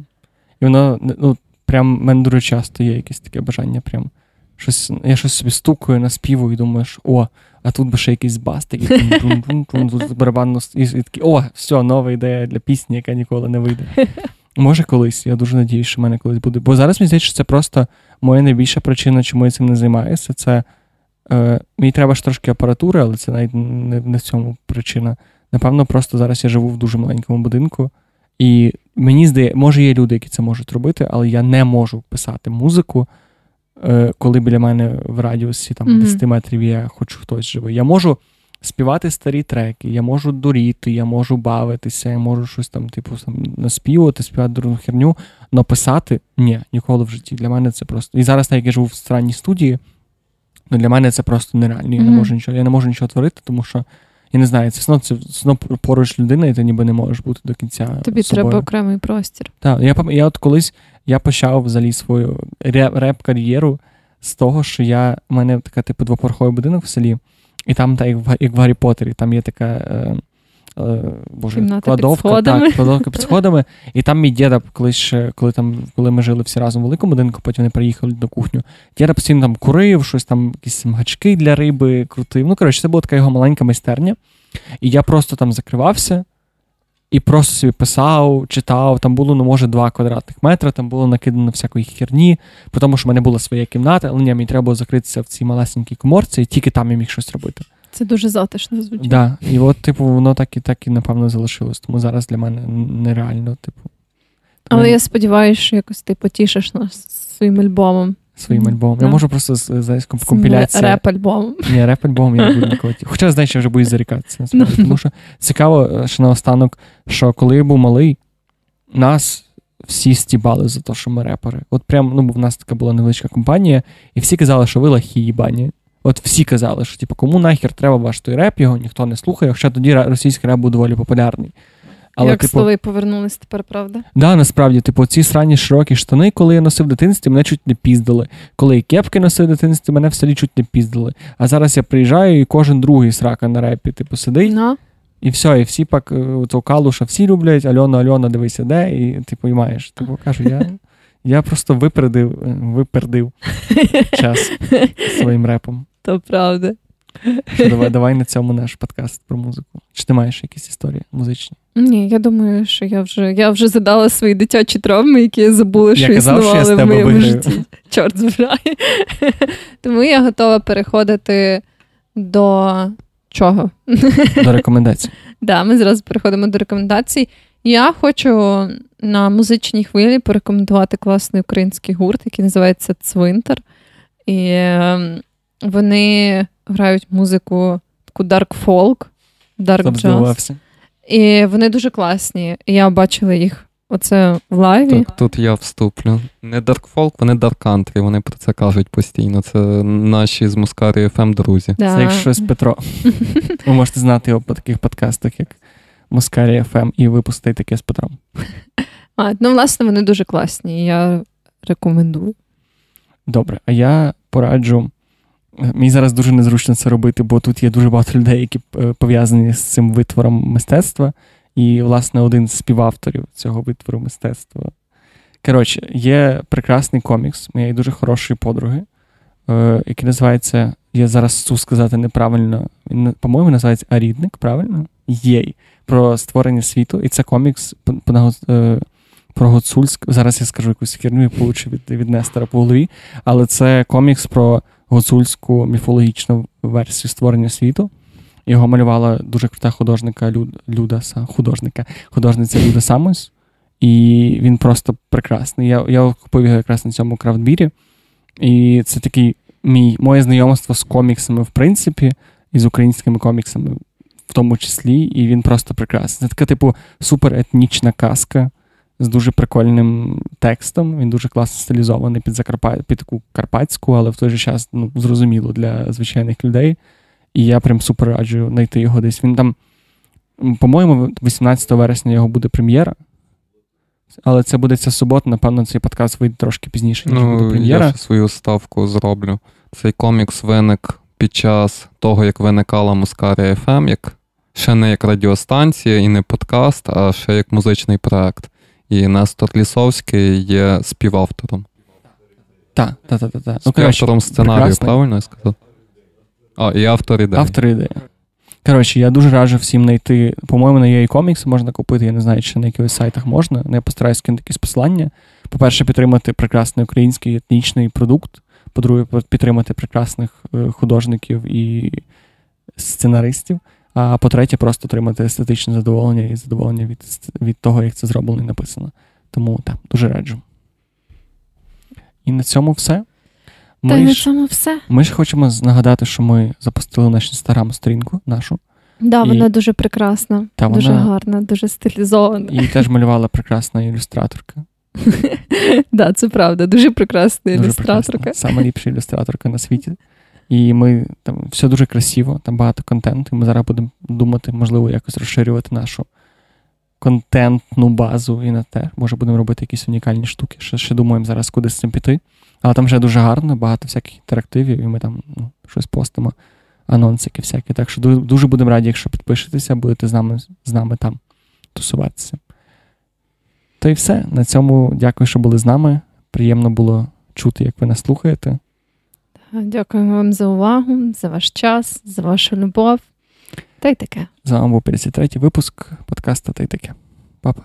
[SPEAKER 2] І воно ну, прям в мене дуже часто є якесь таке бажання. Прям щось, Я щось собі стукаю, наспівую і думаєш, о, а тут би ще якийсь бас, такий барабанно і такий, о, все, нова ідея для пісні, яка ніколи не вийде. Може, колись, я дуже надіюсь, що в мене колись буде. Бо зараз мені здається, що це просто моя найбільша причина, чому я цим не займаюся. Це е, мені треба ж трошки апаратури, але це навіть не, не в цьому причина. Напевно, просто зараз я живу в дуже маленькому будинку. І мені здається, може, є люди, які це можуть робити, але я не можу писати музику, е, коли біля мене в радіусі там, mm-hmm. 10 метрів є хоч хтось живий. Я можу співати старі треки, я можу дуріти, я можу бавитися, я можу щось там, типу, там, наспівати, співати дурну херню, але писати ні, ніколи в житті. Для мене це просто. І зараз, так як я живу в странній студії, Ну, для мене це просто нереально. Я не можу нічого, я не можу нічого творити, тому що я не знаю, це одно, це одно поруч людина, і ти ніби не можеш бути до кінця.
[SPEAKER 3] Тобі
[SPEAKER 2] собою.
[SPEAKER 3] треба окремий простір.
[SPEAKER 2] Так, я, я от колись я почав взагалі свою реп-кар'єру з того, що я, в мене така, типу, двоповерховий будинок в селі, і там, так, як в, як в Гаррі Поттері, там є така. Е, Боже,
[SPEAKER 3] Кімната під
[SPEAKER 2] кладовка,
[SPEAKER 3] сходами.
[SPEAKER 2] так, кладовка під сходами. І там мій діда, колись ще, коли там, коли ми жили всі разом в великому будинку, потім вони приїхали на кухню. Діда постійно там курив, щось там, якісь гачки для риби крутив. Ну, коротше, це була така його маленька майстерня. І я просто там закривався і просто собі писав, читав. Там було, ну, може, два квадратних метри, там було накидано всякої херні, тому, що в мене була своя кімната, але ні, мені треба було закритися в цій малесенькій коморці, і тільки там я міг щось робити.
[SPEAKER 3] Це дуже затишно звучить.
[SPEAKER 2] Да. І от, типу, воно так і так і напевно залишилось. Тому зараз для мене нереально, типу. Тому
[SPEAKER 3] Але я сподіваюся, що якось ти потішиш нас своїм альбомом.
[SPEAKER 2] своїм альбомом.
[SPEAKER 3] Да.
[SPEAKER 2] Я можу просто з- знаєш, комп- компіляція.
[SPEAKER 3] Реп-альбомом.
[SPEAKER 2] Ні, реп-альбом я не буду ніколи. Хоча, знаєш, я вже боюсь зарікатися. Насправді.
[SPEAKER 3] Ну.
[SPEAKER 2] Тому що цікаво, е, що наостанок, що коли я був малий, нас всі стібали за те, що ми репери. От прям, ну, бо в нас така була невеличка компанія, і всі казали, що ви лахі їбані. От всі казали, що типу, кому нахер треба ваш той реп, його ніхто не слухає, хоча тоді російський реп був доволі популярний. Але,
[SPEAKER 3] Як
[SPEAKER 2] типу,
[SPEAKER 3] столи повернулись тепер, правда?
[SPEAKER 2] Да, насправді, типу, ці срані широкі штани, коли я носив в дитинстві, мене чуть не піздили. Коли я кепки носив в дитинстві, мене в селі чуть не піздили. А зараз я приїжджаю, і кожен другий срака на репі, типу, сидить,
[SPEAKER 3] На.
[SPEAKER 2] і все, і всі пак е, цього калуша всі люблять, Альона, Альона, дивися, де, і типу, і маєш. Типу, кажу, я, я просто випередив, е, випередив час своїм репом.
[SPEAKER 3] То правда.
[SPEAKER 2] Що давай, давай на цьому наш подкаст про музику. Чи ти маєш якісь історії музичні?
[SPEAKER 3] Ні, я думаю, що я вже я вже задала свої дитячі травми, які я забула,
[SPEAKER 2] Я
[SPEAKER 3] що
[SPEAKER 2] казав, що я
[SPEAKER 3] існували в моєму
[SPEAKER 2] виграю.
[SPEAKER 3] житті. Чорт збирає. Тому я готова переходити до чого?
[SPEAKER 2] До рекомендацій.
[SPEAKER 3] Да, ми зараз переходимо до рекомендацій. Я хочу на музичній хвилі порекомендувати класний український гурт, який називається Цвинтар. І ем, вони грають музику таку dark folk, dark jazz. І вони дуже класні. Я бачила їх оце в лайві.
[SPEAKER 4] Так, тут я вступлю. Не Dark Folk, вони Dark Country, вони про це кажуть постійно. Це наші з Мускарі FM друзі.
[SPEAKER 3] Да.
[SPEAKER 2] Це якщо щось Петро. Ви можете знати його по таких подкастах, як Москарі ФМ, і випустити таке з Петром.
[SPEAKER 3] А, ну, власне, вони дуже класні. Я рекомендую.
[SPEAKER 2] Добре, а я пораджу. Мені зараз дуже незручно це робити, бо тут є дуже багато людей, які е, пов'язані з цим витвором мистецтва. І, власне, один з співавторів цього витвору мистецтва. Коротше, є прекрасний комікс моєї дуже хорошої подруги, е, який називається. Я зараз цю сказати неправильно. Він, по-моєму, називається Арідник, правильно? Єй. Про створення світу. І це комікс е, про Гуцульськ. Зараз я скажу якусь херню, я получу від, від Нестора по голові. Але це комікс про гуцульську міфологічну версію створення світу. Його малювала дуже крута художника Люд, Люда Са- художника, художниця Люда Самос. І він просто прекрасний. Я, я купив його якраз на цьому крафтбірі. І це такий мій, моє знайомство з коміксами, в принципі, і з українськими коміксами в тому числі. І він просто прекрасний. Це така, типу, суперетнічна казка з дуже прикольним текстом. Він дуже класно стилізований під Закарпа... під таку карпатську, але в той же час ну, зрозуміло для звичайних людей. І я прям супер раджу знайти його десь. Він там, по-моєму, 18 вересня його буде прем'єра. Але це буде ця субота, напевно, цей подкаст вийде трошки пізніше, ніж буде
[SPEAKER 4] Ну,
[SPEAKER 2] прем'єра.
[SPEAKER 4] я ще свою ставку зроблю. Цей комікс виник під час того, як виникала Мускарія FM, як ще не як радіостанція і не подкаст, а ще як музичний проект. І Нестор Лісовський є співавтором.
[SPEAKER 2] Так, так, так, так. Ну,
[SPEAKER 4] Співавтором сценарію,
[SPEAKER 2] прекрасний.
[SPEAKER 4] правильно я сказав? А, і автор ідеї.
[SPEAKER 2] Автор ідеї. Коротше, я дуже раджу всім знайти. По-моєму, на EA Comics можна купити, я не знаю, чи на якихось сайтах можна. але Я постараюсь кинути якісь посилання. По-перше, підтримати прекрасний український етнічний продукт. По-друге, підтримати прекрасних е, художників і сценаристів. А по-третє, просто отримати естетичне задоволення і задоволення від, від того, як це зроблено і написано. Тому так, дуже раджу. І на цьому все.
[SPEAKER 3] Та й
[SPEAKER 2] Ми
[SPEAKER 3] на
[SPEAKER 2] ж,
[SPEAKER 3] цьому все.
[SPEAKER 2] ми ж хочемо нагадати, що ми запустили нашу інстаграм-сторінку нашу.
[SPEAKER 3] Да,
[SPEAKER 2] І-
[SPEAKER 3] вона дуже прекрасна,
[SPEAKER 2] Та
[SPEAKER 3] дуже
[SPEAKER 2] вона-
[SPEAKER 3] гарна, дуже стилізована.
[SPEAKER 2] І теж малювала прекрасна ілюстраторка.
[SPEAKER 3] Да, це правда, дуже прекрасна
[SPEAKER 2] Дуже
[SPEAKER 3] ілюстраторка.
[SPEAKER 2] прекрасна. Сама ліпша ілюстраторка на світі. І ми там все дуже красиво, там багато контенту. І ми зараз будемо думати, можливо, якось розширювати нашу контентну базу і на те. Може, будемо робити якісь унікальні штуки. Ще, ще думаємо зараз, куди з цим піти. Але там вже дуже гарно, багато всяких інтерактивів, і ми там ну, щось постимо, анонсики всякі. Так що дуже, дуже будемо раді, якщо підпишетеся, будете з нами, з нами там тусуватися. То і все. На цьому дякую, що були з нами. Приємно було чути, як ви нас слухаєте.
[SPEAKER 3] Дякуємо вам за увагу, за ваш час, за вашу любов. Та й таке.
[SPEAKER 2] З вами був 53-й випуск подкасту та й таке. Папа.